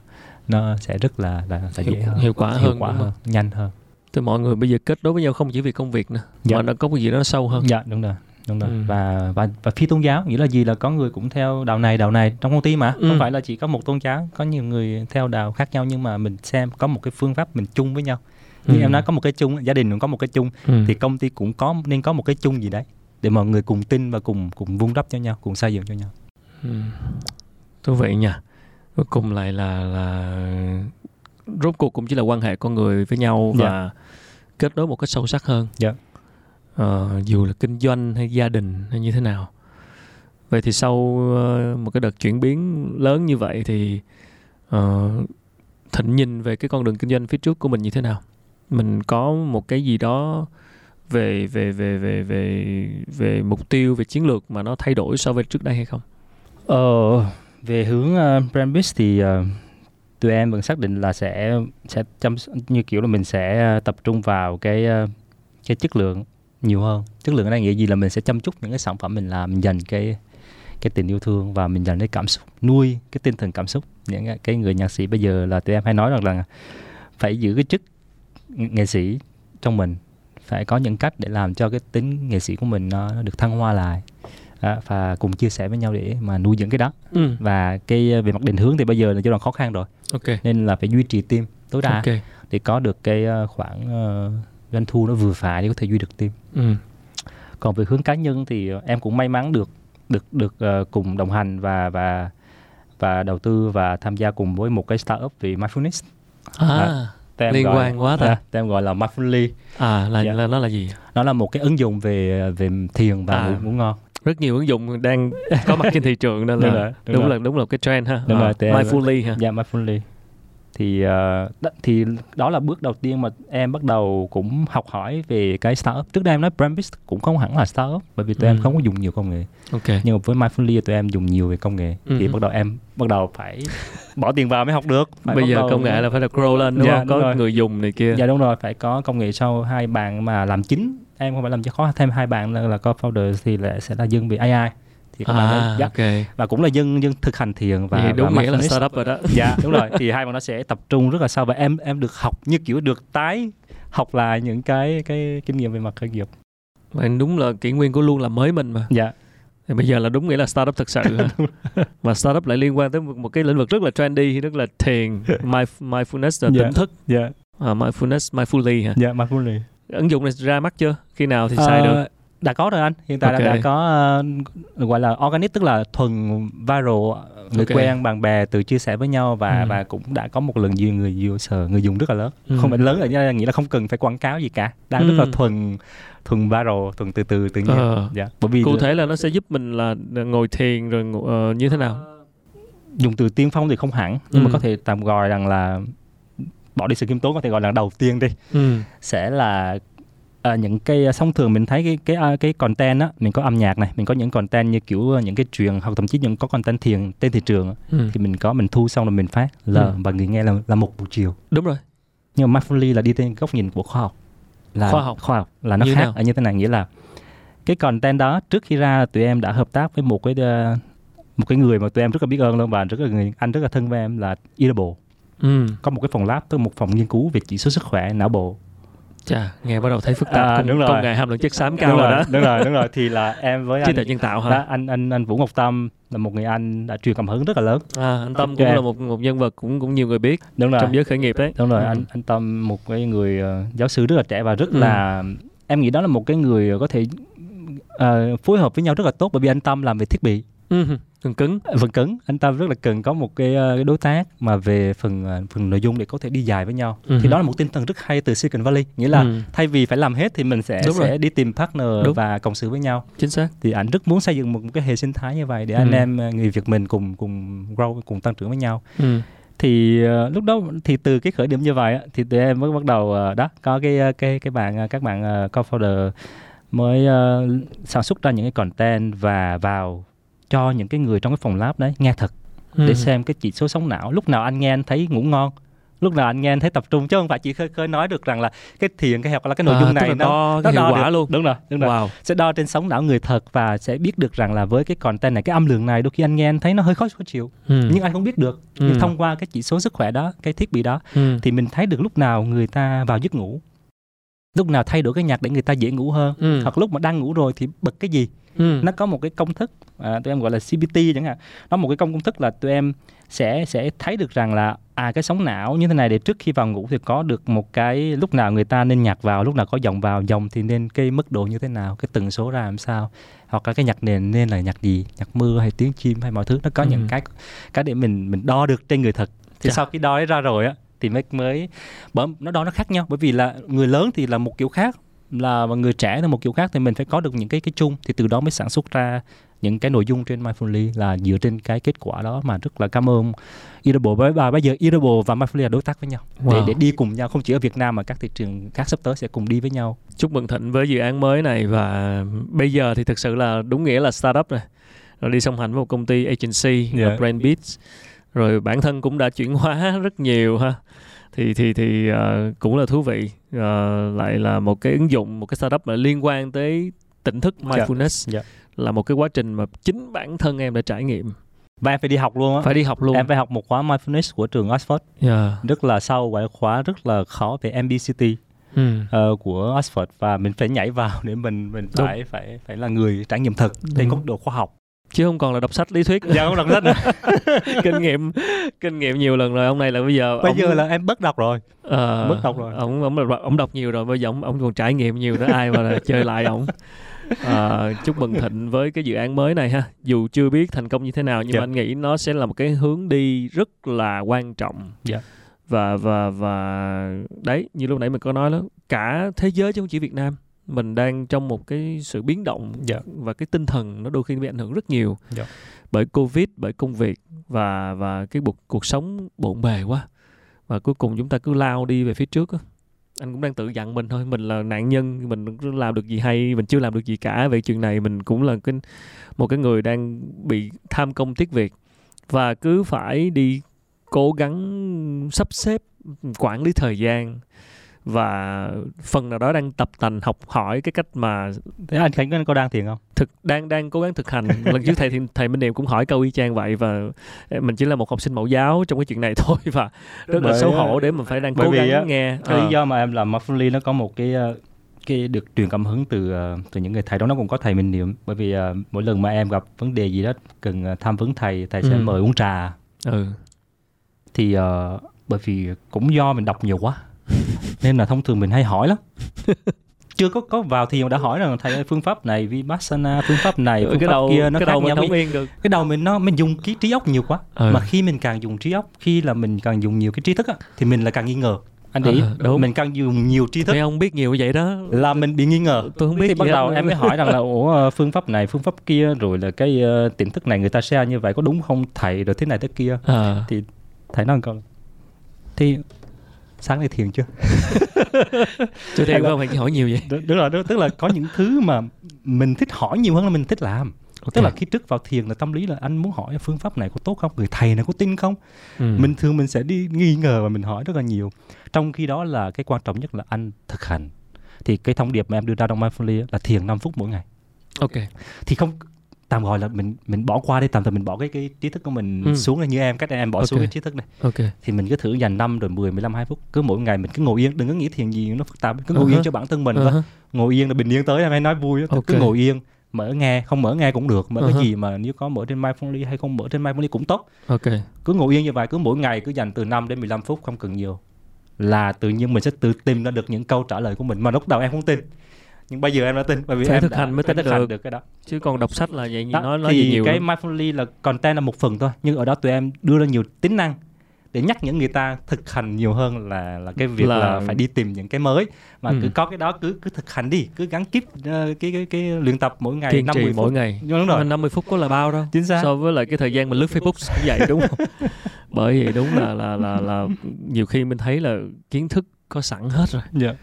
B: nó sẽ rất là là, là
A: Hiệu-
B: dễ hơn.
A: hiệu quả
B: hiệu
A: hơn,
B: quả hơn nhanh hơn.
A: Thì mọi người bây giờ kết nối với nhau không chỉ vì công việc nữa
B: Dạ.
A: mà nó có cái gì đó sâu hơn.
B: Dạ đúng rồi đúng rồi
A: Ừ.
B: và và và phi tôn giáo nghĩa là gì là có người cũng theo đạo này đạo này trong công ty mà
A: Ừ.
B: không phải là chỉ có một tôn giáo có nhiều người theo đạo khác nhau nhưng mà mình xem có một cái phương pháp mình chung với nhau như
A: Ừ.
B: em nói có một cái chung gia đình cũng có một cái chung
A: ừ.
B: thì công ty cũng có nên có một cái chung gì đấy để mọi người cùng tin và cùng cùng vun đắp cho nhau cùng xây dựng cho nhau
A: Ừ. thú vị nha cuối cùng lại là là rốt cuộc cũng chỉ là quan hệ con người với nhau
B: Dạ.
A: và kết nối một cách sâu sắc hơn
B: Dạ
A: uh, dù là kinh doanh hay gia đình hay như thế nào. Vậy thì sau uh, một cái đợt chuyển biến lớn như vậy thì uh, thịnh nhìn về cái con đường kinh doanh phía trước của mình như thế nào? Mình có một cái gì đó về về về về về về mục tiêu về chiến lược mà nó thay đổi so với trước đây hay không?
B: Ờ, về hướng uh, brand biz thì uh, tụi em vẫn xác định là sẽ sẽ chăm như kiểu là mình sẽ uh, tập trung vào cái uh, cái chất lượng nhiều hơn. Chất lượng ở đây nghĩa gì là mình sẽ chăm chút những cái sản phẩm mình làm, mình dành cái cái tình yêu thương và mình dành cái cảm xúc, nuôi cái tinh thần cảm xúc. Những cái- người nhạc sĩ bây giờ là tụi em hay nói rằng là phải giữ cái chức nghệ sĩ trong mình, phải có những cách để làm cho cái tính nghệ sĩ của mình nó, nó được thăng hoa lại. Đó, và cùng chia sẻ với nhau để mà nuôi dưỡng cái đó
A: ừ.
B: và cái ờ, về mặt định hướng thì bây giờ là giai đoạn khó khăn rồi
A: ok
B: nên là phải duy trì team tối đa
A: ok
B: để có được cái ờ, khoản ờ, doanh thu nó vừa phải để có thể duy được team
A: ừ.
B: còn về hướng cá nhân thì ờ, em cũng may mắn được được được ờ, cùng đồng hành và và và đầu tư và tham gia cùng với một cái startup về mindfulness
A: à,
B: Tem
A: Liên
B: gọi-
A: quan quá ta.
B: à, tem gọi là mindfully
A: à là,
B: Dạ.
A: là nó là gì
B: nó là một cái ứng dụng về về thiền và
A: À.
B: ngủ, ngon
A: rất nhiều ứng dụng đang có mặt trên thị trường nên là
B: Đúng
A: đúng,
B: đúng rồi.
A: là đúng là cái trend ha
B: Đúng
A: à,
B: rồi,
A: mindfully ha
B: dạ mindfully thì đó, thì đó là bước đầu tiên mà em bắt đầu cũng học hỏi về cái startup. Trước đây em nói Brandbits cũng không hẳn là startup bởi vì tụi
A: Ừ.
B: em không có dùng nhiều công nghệ.
A: Ok.
B: Nhưng mà với mindfully tụi em dùng nhiều về công nghệ. Thì
A: Ừ.
B: bắt đầu em bắt đầu phải bỏ tiền vào mới học được. Phải
A: bây giờ
B: đầu-
A: công nghệ là phải là grow lên đúng
B: Dạ,
A: không?
B: Đúng
A: có
B: rồi.
A: người dùng này kia.
B: Dạ đúng rồi. Phải có công nghệ sau hai bạn mà làm chính. Em không phải làm cho khó thêm hai bạn là, là co-founder thì lại sẽ là dân về AI thì các bạn
A: à
B: ấy, dạ,
A: ok.
B: Và cũng là dân dân thực hành thiền và
A: Vậy đúng
B: và
A: nghĩa là startup rồi đó.
B: Dạ đúng rồi. Thì hai bạn nó sẽ tập trung rất là sâu và em em được học như kiểu được tái học lại những cái cái kinh nghiệm về mặt khởi nghiệp.
A: Mà đúng là kỷ nguyên của luôn là mới mình mà.
B: Dạ.
A: Thì bây giờ là đúng nghĩa là startup thật sự mà startup lại liên quan tới một, một cái lĩnh vực rất là trendy rất là thiền mind, mindfulness là
B: Dạ.
A: tỉnh thức.
B: Dạ.
A: À, mindfulness mindfully hả?
B: Dạ mindfully.
A: Ứng dụng này ra mắt chưa? Khi nào thì xài được
B: đã có rồi anh hiện tại
A: Ok.
B: đã, đã có ờ, gọi là organic tức là thuần viral người
A: Ok.
B: quen bạn bè từ chia sẻ với nhau và
A: Ừ.
B: và cũng đã có một lần nhiều người user người dùng rất là lớn
A: Ừ.
B: không phải lớn là nghĩa là không cần phải quảng cáo gì cả đang rất là
A: Ừ.
B: thuần thuần viral thuần từ từ tự nhiên
A: Ờ.
B: dạ bởi vì
A: cụ thể là nó sẽ giúp mình là ngồi thiền rồi ờ, như thế nào
B: dùng từ tiên phong thì không hẳn nhưng
A: Ừ.
B: mà có thể tạm gọi rằng là bỏ đi sự khiêm tốn có thể gọi là đầu tiên đi
A: ừ.
B: sẽ là à, những cái thông thường mình thấy cái cái à, cái content á mình có âm nhạc này mình có những content như kiểu những cái truyền hoặc thậm chí những có content thiền trên thị trường
A: Ừ.
B: thì mình có mình thu xong rồi mình phát là
A: Ừ.
B: và người nghe là là một buổi chiều
A: đúng rồi
B: nhưng mà mindfully là đi trên góc nhìn của khoa học là
A: Khoa học.
B: khoa học là nó
A: Như
B: khác ở như thế này nghĩa là cái content đó trước khi ra tụi em đã hợp tác với một cái một cái người mà tụi em rất là biết ơn luôn và rất là người anh rất là thân với em là Edible
A: ừ.
B: có một cái phòng lab tức là một phòng nghiên cứu về chỉ số sức khỏe não bộ
A: chà nghe bắt đầu thấy phức tạp
B: À,
A: công,
B: đúng rồi.
A: công nghệ hàm lượng chất xám cao
B: đúng
A: rồi
B: rồi,
A: đó.
B: đúng rồi đúng rồi. Thì là em với
A: trí
B: anh
A: tuệ nhân tạo
B: đó,
A: hả
B: anh anh anh Vũ Ngọc Tâm là một người anh đã truyền cảm hứng rất là lớn.
A: À, anh tâm cũng là một một nhân vật cũng cũng nhiều người biết
B: đúng rồi.
A: trong giới khởi nghiệp đấy.
B: Đúng rồi
A: Ừ.
B: anh anh Tâm một cái người ờ, giáo sư rất là trẻ và rất
A: Ừ.
B: là em nghĩ đó là một cái người có thể ờ, phối hợp với nhau rất là tốt bởi vì anh Tâm làm về thiết bị
A: ừ. cứng
B: phần cứng anh Tâm rất là cần có một cái, ờ, cái đối tác mà về phần ờ, phần nội dung để có thể đi dài với nhau
A: Ừ.
B: thì đó là một tinh thần rất hay từ Silicon Valley nghĩa là
A: Ừ.
B: thay vì phải làm hết thì mình sẽ
A: Đúng rồi.
B: sẽ đi tìm partner
A: Đúng.
B: và cộng sự với nhau
A: chính xác
B: thì anh rất muốn xây dựng một cái hệ sinh thái như vậy để
A: Ừ.
B: anh em ờ, người Việt mình cùng cùng grow cùng tăng trưởng với nhau
A: ừ.
B: thì ờ, lúc đó thì từ cái khởi điểm như vậy thì tụi em mới bắt đầu ờ, đó có cái cái cái bạn các bạn ờ, co-founder mới ờ, sản xuất ra những cái content và vào cho những cái người trong cái phòng lab đấy nghe thật
A: Ừ.
B: để xem cái chỉ số sống não lúc nào anh nghe anh thấy ngủ ngon lúc nào anh nghe anh thấy tập trung chứ không phải chỉ khơi khơi nói được rằng là cái thiền cái học là cái nội
A: À,
B: dung này nó
A: đo
B: nó
A: hiệu
B: đo
A: quả
B: được.
A: luôn
B: đúng rồi đúng rồi
A: wow
B: sẽ đo trên sóng não người thật và sẽ biết được rằng là với cái content này cái âm lượng này đôi khi anh nghe anh thấy nó hơi khó khó chịu
A: ừ.
B: nhưng anh không biết được
A: Ừ.
B: nhưng thông qua cái chỉ số sức khỏe đó cái thiết bị đó
A: ừ.
B: thì mình thấy được lúc nào người ta vào giấc ngủ lúc nào thay đổi cái nhạc để người ta dễ ngủ hơn
A: Ừ.
B: hoặc lúc mà đang ngủ rồi thì bật cái gì
A: ừ.
B: nó có một cái công thức à, tụi em gọi là CBT chẳng hạn nó một cái công công thức là tụi em sẽ sẽ thấy được rằng là à cái sóng não như thế này để trước khi vào ngủ thì có được một cái lúc nào người ta nên nhạc vào lúc nào có dòng vào dòng thì nên cái mức độ như thế nào cái tần số ra làm sao hoặc là cái nhạc nền nên là nhạc gì nhạc mưa hay tiếng chim hay mọi thứ nó có
A: Ừ.
B: những cái cái để mình mình đo được trên người thật thì
A: Chà.
B: sau khi đo ấy ra rồi á thì mới. Mới bởi nó đo nó khác nhau bởi vì là người lớn thì là một kiểu khác là người trẻ là một kiểu khác thì mình phải có được những cái cái chung. Thì từ đó mới sản xuất ra những cái nội dung trên Mindfully là dựa trên cái kết quả đó mà rất là cảm ơn Edible với và bây giờ Edible và Mindfully là đối tác với nhau. Để
A: Wow.
B: để đi cùng nhau không chỉ ở Việt Nam mà các thị trường khác sắp tới sẽ cùng đi với nhau.
A: Chúc mừng thịnh với dự án mới này và bây giờ thì thực sự là đúng nghĩa là startup rồi rồi đi song hành với một công ty agency
B: Yeah.
A: brand beats rồi bản thân cũng đã chuyển hóa rất nhiều ha. Thì thì thì ờ, cũng là thú vị. Ờ, lại là một cái ứng dụng một cái startup mà liên quan tới tỉnh thức mindfulness.
B: Dạ.
A: là một cái quá trình mà chính bản thân em đã trải nghiệm.
B: Và em phải đi học luôn á.
A: Phải đi học luôn.
B: Em phải học một khóa Mindfulness của trường Oxford.
A: Yeah.
B: rất là sâu và khóa rất là khó về MBCT
A: ừ.
B: ờ, của Oxford. Và mình phải nhảy vào để mình mình
A: Đúng.
B: phải phải phải là người trải nghiệm thực. Trên góc độ khoa học
A: chứ không còn là đọc sách lý thuyết.
B: Dạ không đọc sách nữa.
A: Kinh nghiệm kinh nghiệm nhiều lần rồi. Ông này là bây giờ
B: bây
A: ông,
B: giờ là em bất đọc rồi.
A: Ờ,
B: bớt đọc rồi.
A: ông ông ông đọc nhiều rồi. Bây giờ ông ông còn trải nghiệm nhiều nữa. Ai mà là chơi lại ông. Ờ, chúc mừng thịnh với cái dự án mới này ha. Dù chưa biết thành công như thế nào nhưng
B: Dạ.
A: mà anh nghĩ nó sẽ là một cái hướng đi rất là quan trọng.
B: Dạ.
A: và và và đấy như lúc nãy mình có nói đó cả thế giới chứ không chỉ Việt Nam mình đang trong một cái sự biến động
B: Dạ.
A: và cái tinh thần nó đôi khi bị ảnh hưởng rất nhiều.
B: Dạ.
A: bởi covid bởi công việc và và cái cuộc cuộc sống bộn bề quá. Và cuối cùng chúng ta cứ lao đi về phía trước anh cũng đang tự dặn mình thôi mình là nạn nhân mình làm được gì hay mình chưa làm được gì cả về chuyện này. Mình cũng là cái một cái người đang bị tham công tiếc việc. Và cứ phải đi cố gắng sắp xếp quản lý thời gian và phần nào đó đang tập tành học hỏi cái cách mà
B: thế anh khánh có- đang thiền không?
A: thực đang đang cố gắng thực hành. Lần trước thầy thì thầy Minh Điềm cũng hỏi câu y chang vậy và mình chỉ là một học sinh mẫu giáo trong cái chuyện này thôi và rất là
B: Bởi-
A: xấu hổ để mình phải đang cố gắng
B: á,
A: nghe.
B: cái
A: Ờ.
B: lý do mà em làm mindfully nó có một cái ờ, cái được truyền cảm hứng từ ờ, từ những người thầy đó nó cũng có thầy mình niệm bởi vì ờ, mỗi lần mà em gặp vấn đề gì đó cần ờ, tham vấn thầy thầy sẽ
A: Ừ.
B: mời uống trà.
A: Ừ.
B: Thì ờ, bởi vì cũng do mình đọc nhiều quá nên là thông thường mình hay hỏi lắm. Chưa có có vào thiền đã hỏi rằng thầy ơi phương pháp này vipassana phương pháp này phương
A: cái
B: pháp
A: đầu
B: kia nó
A: cái
B: khác
A: đầu mình không yên được.
B: Cái đầu mình nó mình dùng cái trí óc nhiều quá.
A: Ừ.
B: mà khi mình càng dùng trí óc khi là mình càng dùng nhiều cái trí thức á, thì mình là càng nghi ngờ. Anh để ý
A: Ờ, đúng.
B: mình càng dùng nhiều trí thức.
A: Mấy ông biết nhiều vậy đó.
B: Là mình bị nghi ngờ.
A: Tôi không biết
B: thì bắt đầu em mới hỏi rằng là ủa ờ, phương pháp này phương pháp kia rồi là cái uh, tiềm thức này người ta share như vậy có đúng không? Thầy rồi thế này thế kia.
A: Ờ.
B: thầy nói câu thì sáng nay thiền chưa?
A: Chưa thiệt không? Phải hỏi nhiều vậy.
B: Đúng, đúng rồi đúng, tức là có những thứ mà mình thích hỏi nhiều hơn là mình thích làm. Tức là khi trước vào thiền là tâm lý là anh muốn hỏi phương pháp này có tốt không? Người thầy này có tin không?
A: Ừ.
B: mình thường mình sẽ đi nghi ngờ và mình hỏi rất là nhiều. Trong khi đó là cái quan trọng nhất là anh thực hành. Thì cái thông điệp mà em đưa ra trong mindfully á là thiền 5 phút mỗi ngày.
A: Ok.
B: Thì không tạm gọi là mình mình bỏ qua đi tạm thời mình bỏ cái cái trí thức của mình
A: Ừ.
B: xuống như em cách em bỏ xuống
A: Ok.
B: cái trí thức này
A: ok
B: thì mình cứ thử dành 5 rồi 10 15 20 phút cứ mỗi ngày mình cứ ngồi yên đừng có nghĩ thiền gì nó phức tạp cứ ngồi
A: Uh-huh.
B: yên cho bản thân mình thôi
A: Ờ.
B: ngồi yên là bình yên tới em hay nói vui á
A: Ok.
B: cứ ngồi yên mở nghe không mở nghe cũng được mở
A: Uh-huh.
B: cái gì mà nếu có mở trên mindfully hay không mở trên mindfully cũng tốt
A: ok
B: cứ ngồi yên như vậy cứ mỗi ngày cứ dành từ 5 đến 15 phút không cần nhiều là tự nhiên mình sẽ tự tìm ra được những câu trả lời của mình mà lúc đầu em không tin nhưng bây giờ em đã tin bởi vì
A: Phải
B: em
A: thực hành mới tin được.
B: được cái đó
A: chứ còn đọc sách là vậy
B: đó,
A: nói nói
B: thì
A: gì nhiều
B: cái
A: lắm.
B: mindfully là content là một phần thôi nhưng ở đó tụi em đưa ra nhiều tính năng để nhắc những người ta thực hành nhiều hơn là là cái việc
A: Là-
B: là, phải đi tìm những cái mới mà
A: Ừ.
B: cứ có cái đó cứ cứ thực hành đi cứ gắn kíp ờ, cái cái cái luyện tập mỗi ngày
A: kiên
B: 50
A: trì
B: phút
A: mỗi ngày
B: đúng rồi
A: Mà 50 phút có là bao đâu
B: chính xác
A: so với lại cái thời gian mình lướt Facebook cũng vậy đúng không? Bởi vậy đúng là là là là nhiều khi mình thấy là kiến thức có sẵn hết rồi.
B: dạ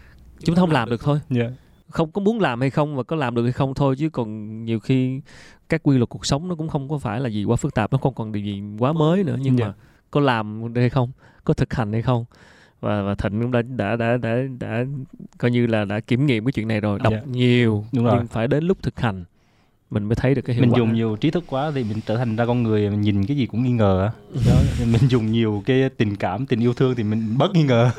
A: Chúng ta không làm được thôi.
B: dạ
A: Không có muốn làm hay không và có làm được hay không thôi chứ còn nhiều khi các quy luật cuộc sống nó cũng không có phải là gì quá phức tạp, nó không còn điều gì quá mới nữa nhưng
B: Dạ.
A: mà có làm hay không, có thực hành hay không. Và và Thịnh cũng đã đã đã đã đã coi như là đã kiểm nghiệm cái chuyện này rồi, đọc
B: Dạ.
A: nhiều
B: Đúng rồi.
A: nhưng phải đến lúc thực hành mình mới thấy được cái hiệu
B: mình
A: quả.
B: dùng nhiều trí thức quá thì mình trở thành ra con người mình nhìn cái gì cũng nghi ngờ á. đó mình dùng nhiều cái tình cảm tình yêu thương thì mình bớt nghi ngờ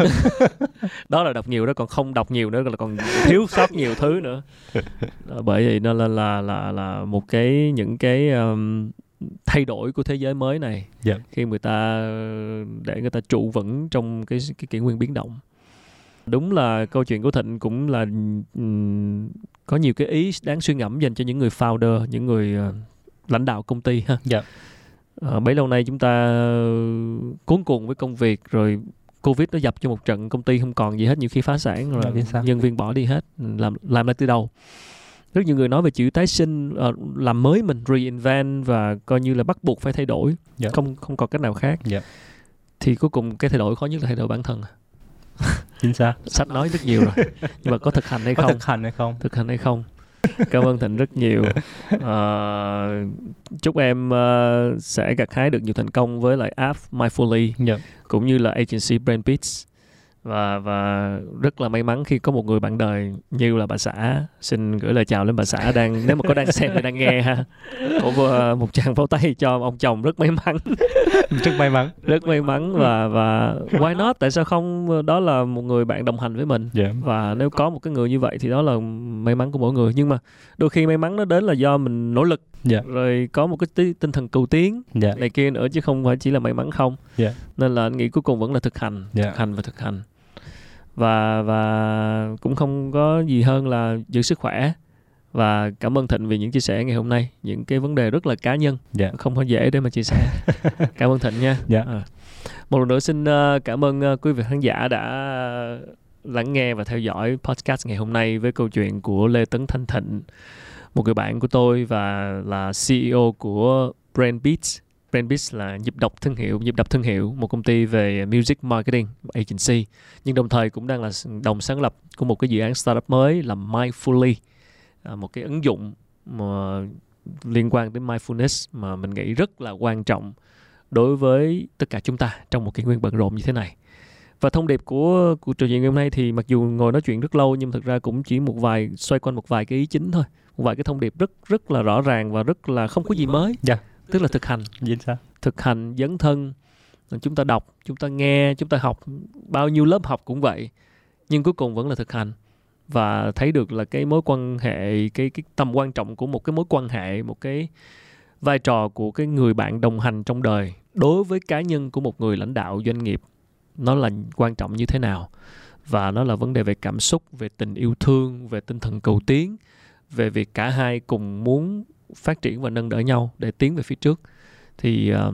A: đó là đọc nhiều đó còn không đọc nhiều nữa là còn thiếu sót nhiều thứ nữa Đó, bởi vậy nó là là là là một cái những cái um, thay đổi của thế giới mới này
B: Dạ.
A: khi người ta để người ta trụ vững trong cái cái kỷ nguyên biến động đúng là câu chuyện của thịnh cũng là ừm, có nhiều cái ý đáng suy ngẫm dành cho những người founder những người ờ, lãnh đạo công ty ha
B: Dạ.
A: Ờ, bấy lâu nay chúng ta cuốn cuồng với công việc rồi covid nó dập cho một trận công ty không còn gì hết nhiều khi phá sản rồi
B: Dạ,
A: nhân viên bỏ đi hết làm làm lại từ đầu rất nhiều người nói về chữ tái sinh ờ, làm mới mình reinvent và coi như là bắt buộc phải thay đổi
B: Dạ.
A: không không còn cách nào khác
B: Dạ.
A: thì cuối cùng cái thay đổi khó nhất là thay đổi bản thân
B: chính xác.
A: Sách nói rất nhiều rồi. Nhưng mà có thực hành hay
B: có
A: không?
B: thực hành hay không?
A: Thực hành hay không? Cảm ơn thịnh rất nhiều. Ờ, chúc em ờ, sẽ gặt hái được nhiều thành công với lại app mindfully
B: dạ.
A: cũng như là agency Brain Beats và và rất là may mắn khi có một người bạn đời như là bà xã. Xin gửi lời chào đến bà xã đang nếu mà có đang xem hay đang nghe ha. Một, ờ, một tràng pháo tay cho ông chồng rất may mắn.
B: Rất may mắn.
A: Rất may mắn và và why not? Tại sao không? Đó là một người bạn đồng hành với mình.
B: Yeah.
A: và nếu có một cái người như vậy thì đó là may mắn của mỗi người. Nhưng mà đôi khi may mắn nó đến là do mình nỗ lực
B: yeah.
A: rồi có một cái tí, tinh thần cầu tiến
B: yeah.
A: này kia nữa chứ không phải chỉ là may mắn không
B: yeah.
A: nên là anh nghĩ cuối cùng vẫn là thực hành
B: Yeah.
A: thực hành và thực hành và và cũng không có gì hơn là giữ sức khỏe và cảm ơn Thịnh vì những chia sẻ ngày hôm nay những cái vấn đề rất là cá nhân
B: Yeah.
A: không có dễ để mà chia sẻ cảm ơn Thịnh nha
B: Yeah.
A: À. một lần nữa xin ờ, cảm ơn ờ, quý vị khán giả đã lắng nghe và theo dõi podcast ngày hôm nay với câu chuyện của Lê Tấn Thanh Thịnh một người bạn của tôi và là CEO của Brand Beats. Brand Beats là nhịp đọc thương hiệu, nhịp đọc thương hiệu, một công ty về music marketing, agency. Nhưng đồng thời cũng đang là đồng sáng lập của một cái dự án startup mới là Mindfully à, một cái ứng dụng mà liên quan đến mindfulness mà mình nghĩ rất là quan trọng đối với tất cả chúng ta trong một kỷ nguyên bận rộn như thế này. Và thông điệp của cuộc trò chuyện ngày hôm nay thì mặc dù ngồi nói chuyện rất lâu nhưng thực ra cũng chỉ một vài, xoay quanh một vài cái ý chính thôi vài cái thông điệp rất rất là rõ ràng và rất là không có gì mới.
B: Dạ.
A: tức là thực hành.
B: Chính xác.
A: thực hành dấn thân chúng ta đọc chúng ta nghe chúng ta học. Bao nhiêu lớp học cũng vậy nhưng cuối cùng vẫn là thực hành. Và thấy được là cái mối quan hệ cái cái tầm quan trọng của một cái mối quan hệ một cái vai trò của cái người bạn đồng hành trong đời đối với cá nhân của một người lãnh đạo doanh nghiệp nó là quan trọng như thế nào? Và nó là vấn đề về cảm xúc về tình yêu thương về tinh thần cầu tiến về việc cả hai cùng muốn phát triển và nâng đỡ nhau để tiến về phía trước. Thì uh,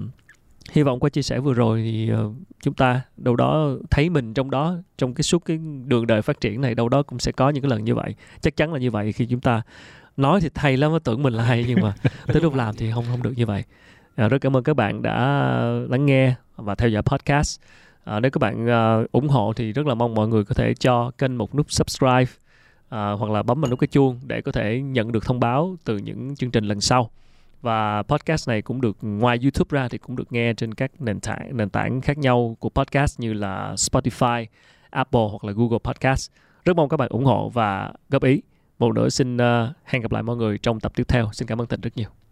A: hy vọng qua chia sẻ vừa rồi thì uh, chúng ta đâu đó thấy mình trong đó trong cái suốt cái đường đời phát triển này đâu đó cũng sẽ có những cái lần như vậy. Chắc chắn là như vậy khi chúng ta nói thì hay lắm tưởng mình là hay nhưng mà tới lúc làm thì không không được như vậy. À, rất cảm ơn các bạn đã lắng nghe và theo dõi podcast. À, nếu các bạn uh, ủng hộ thì rất là mong mọi người có thể cho kênh một nút subscribe à, hoặc là bấm vào nút cái chuông để có thể nhận được thông báo từ những chương trình lần sau và podcast này cũng được ngoài YouTube ra thì cũng được nghe trên các nền tảng nền tảng khác nhau của podcast như là Spotify, Apple hoặc là Google Podcast. Rất mong các bạn ủng hộ và góp ý. Một nữa xin uh, hẹn gặp lại mọi người trong tập tiếp theo. Xin cảm ơn Thịnh rất nhiều.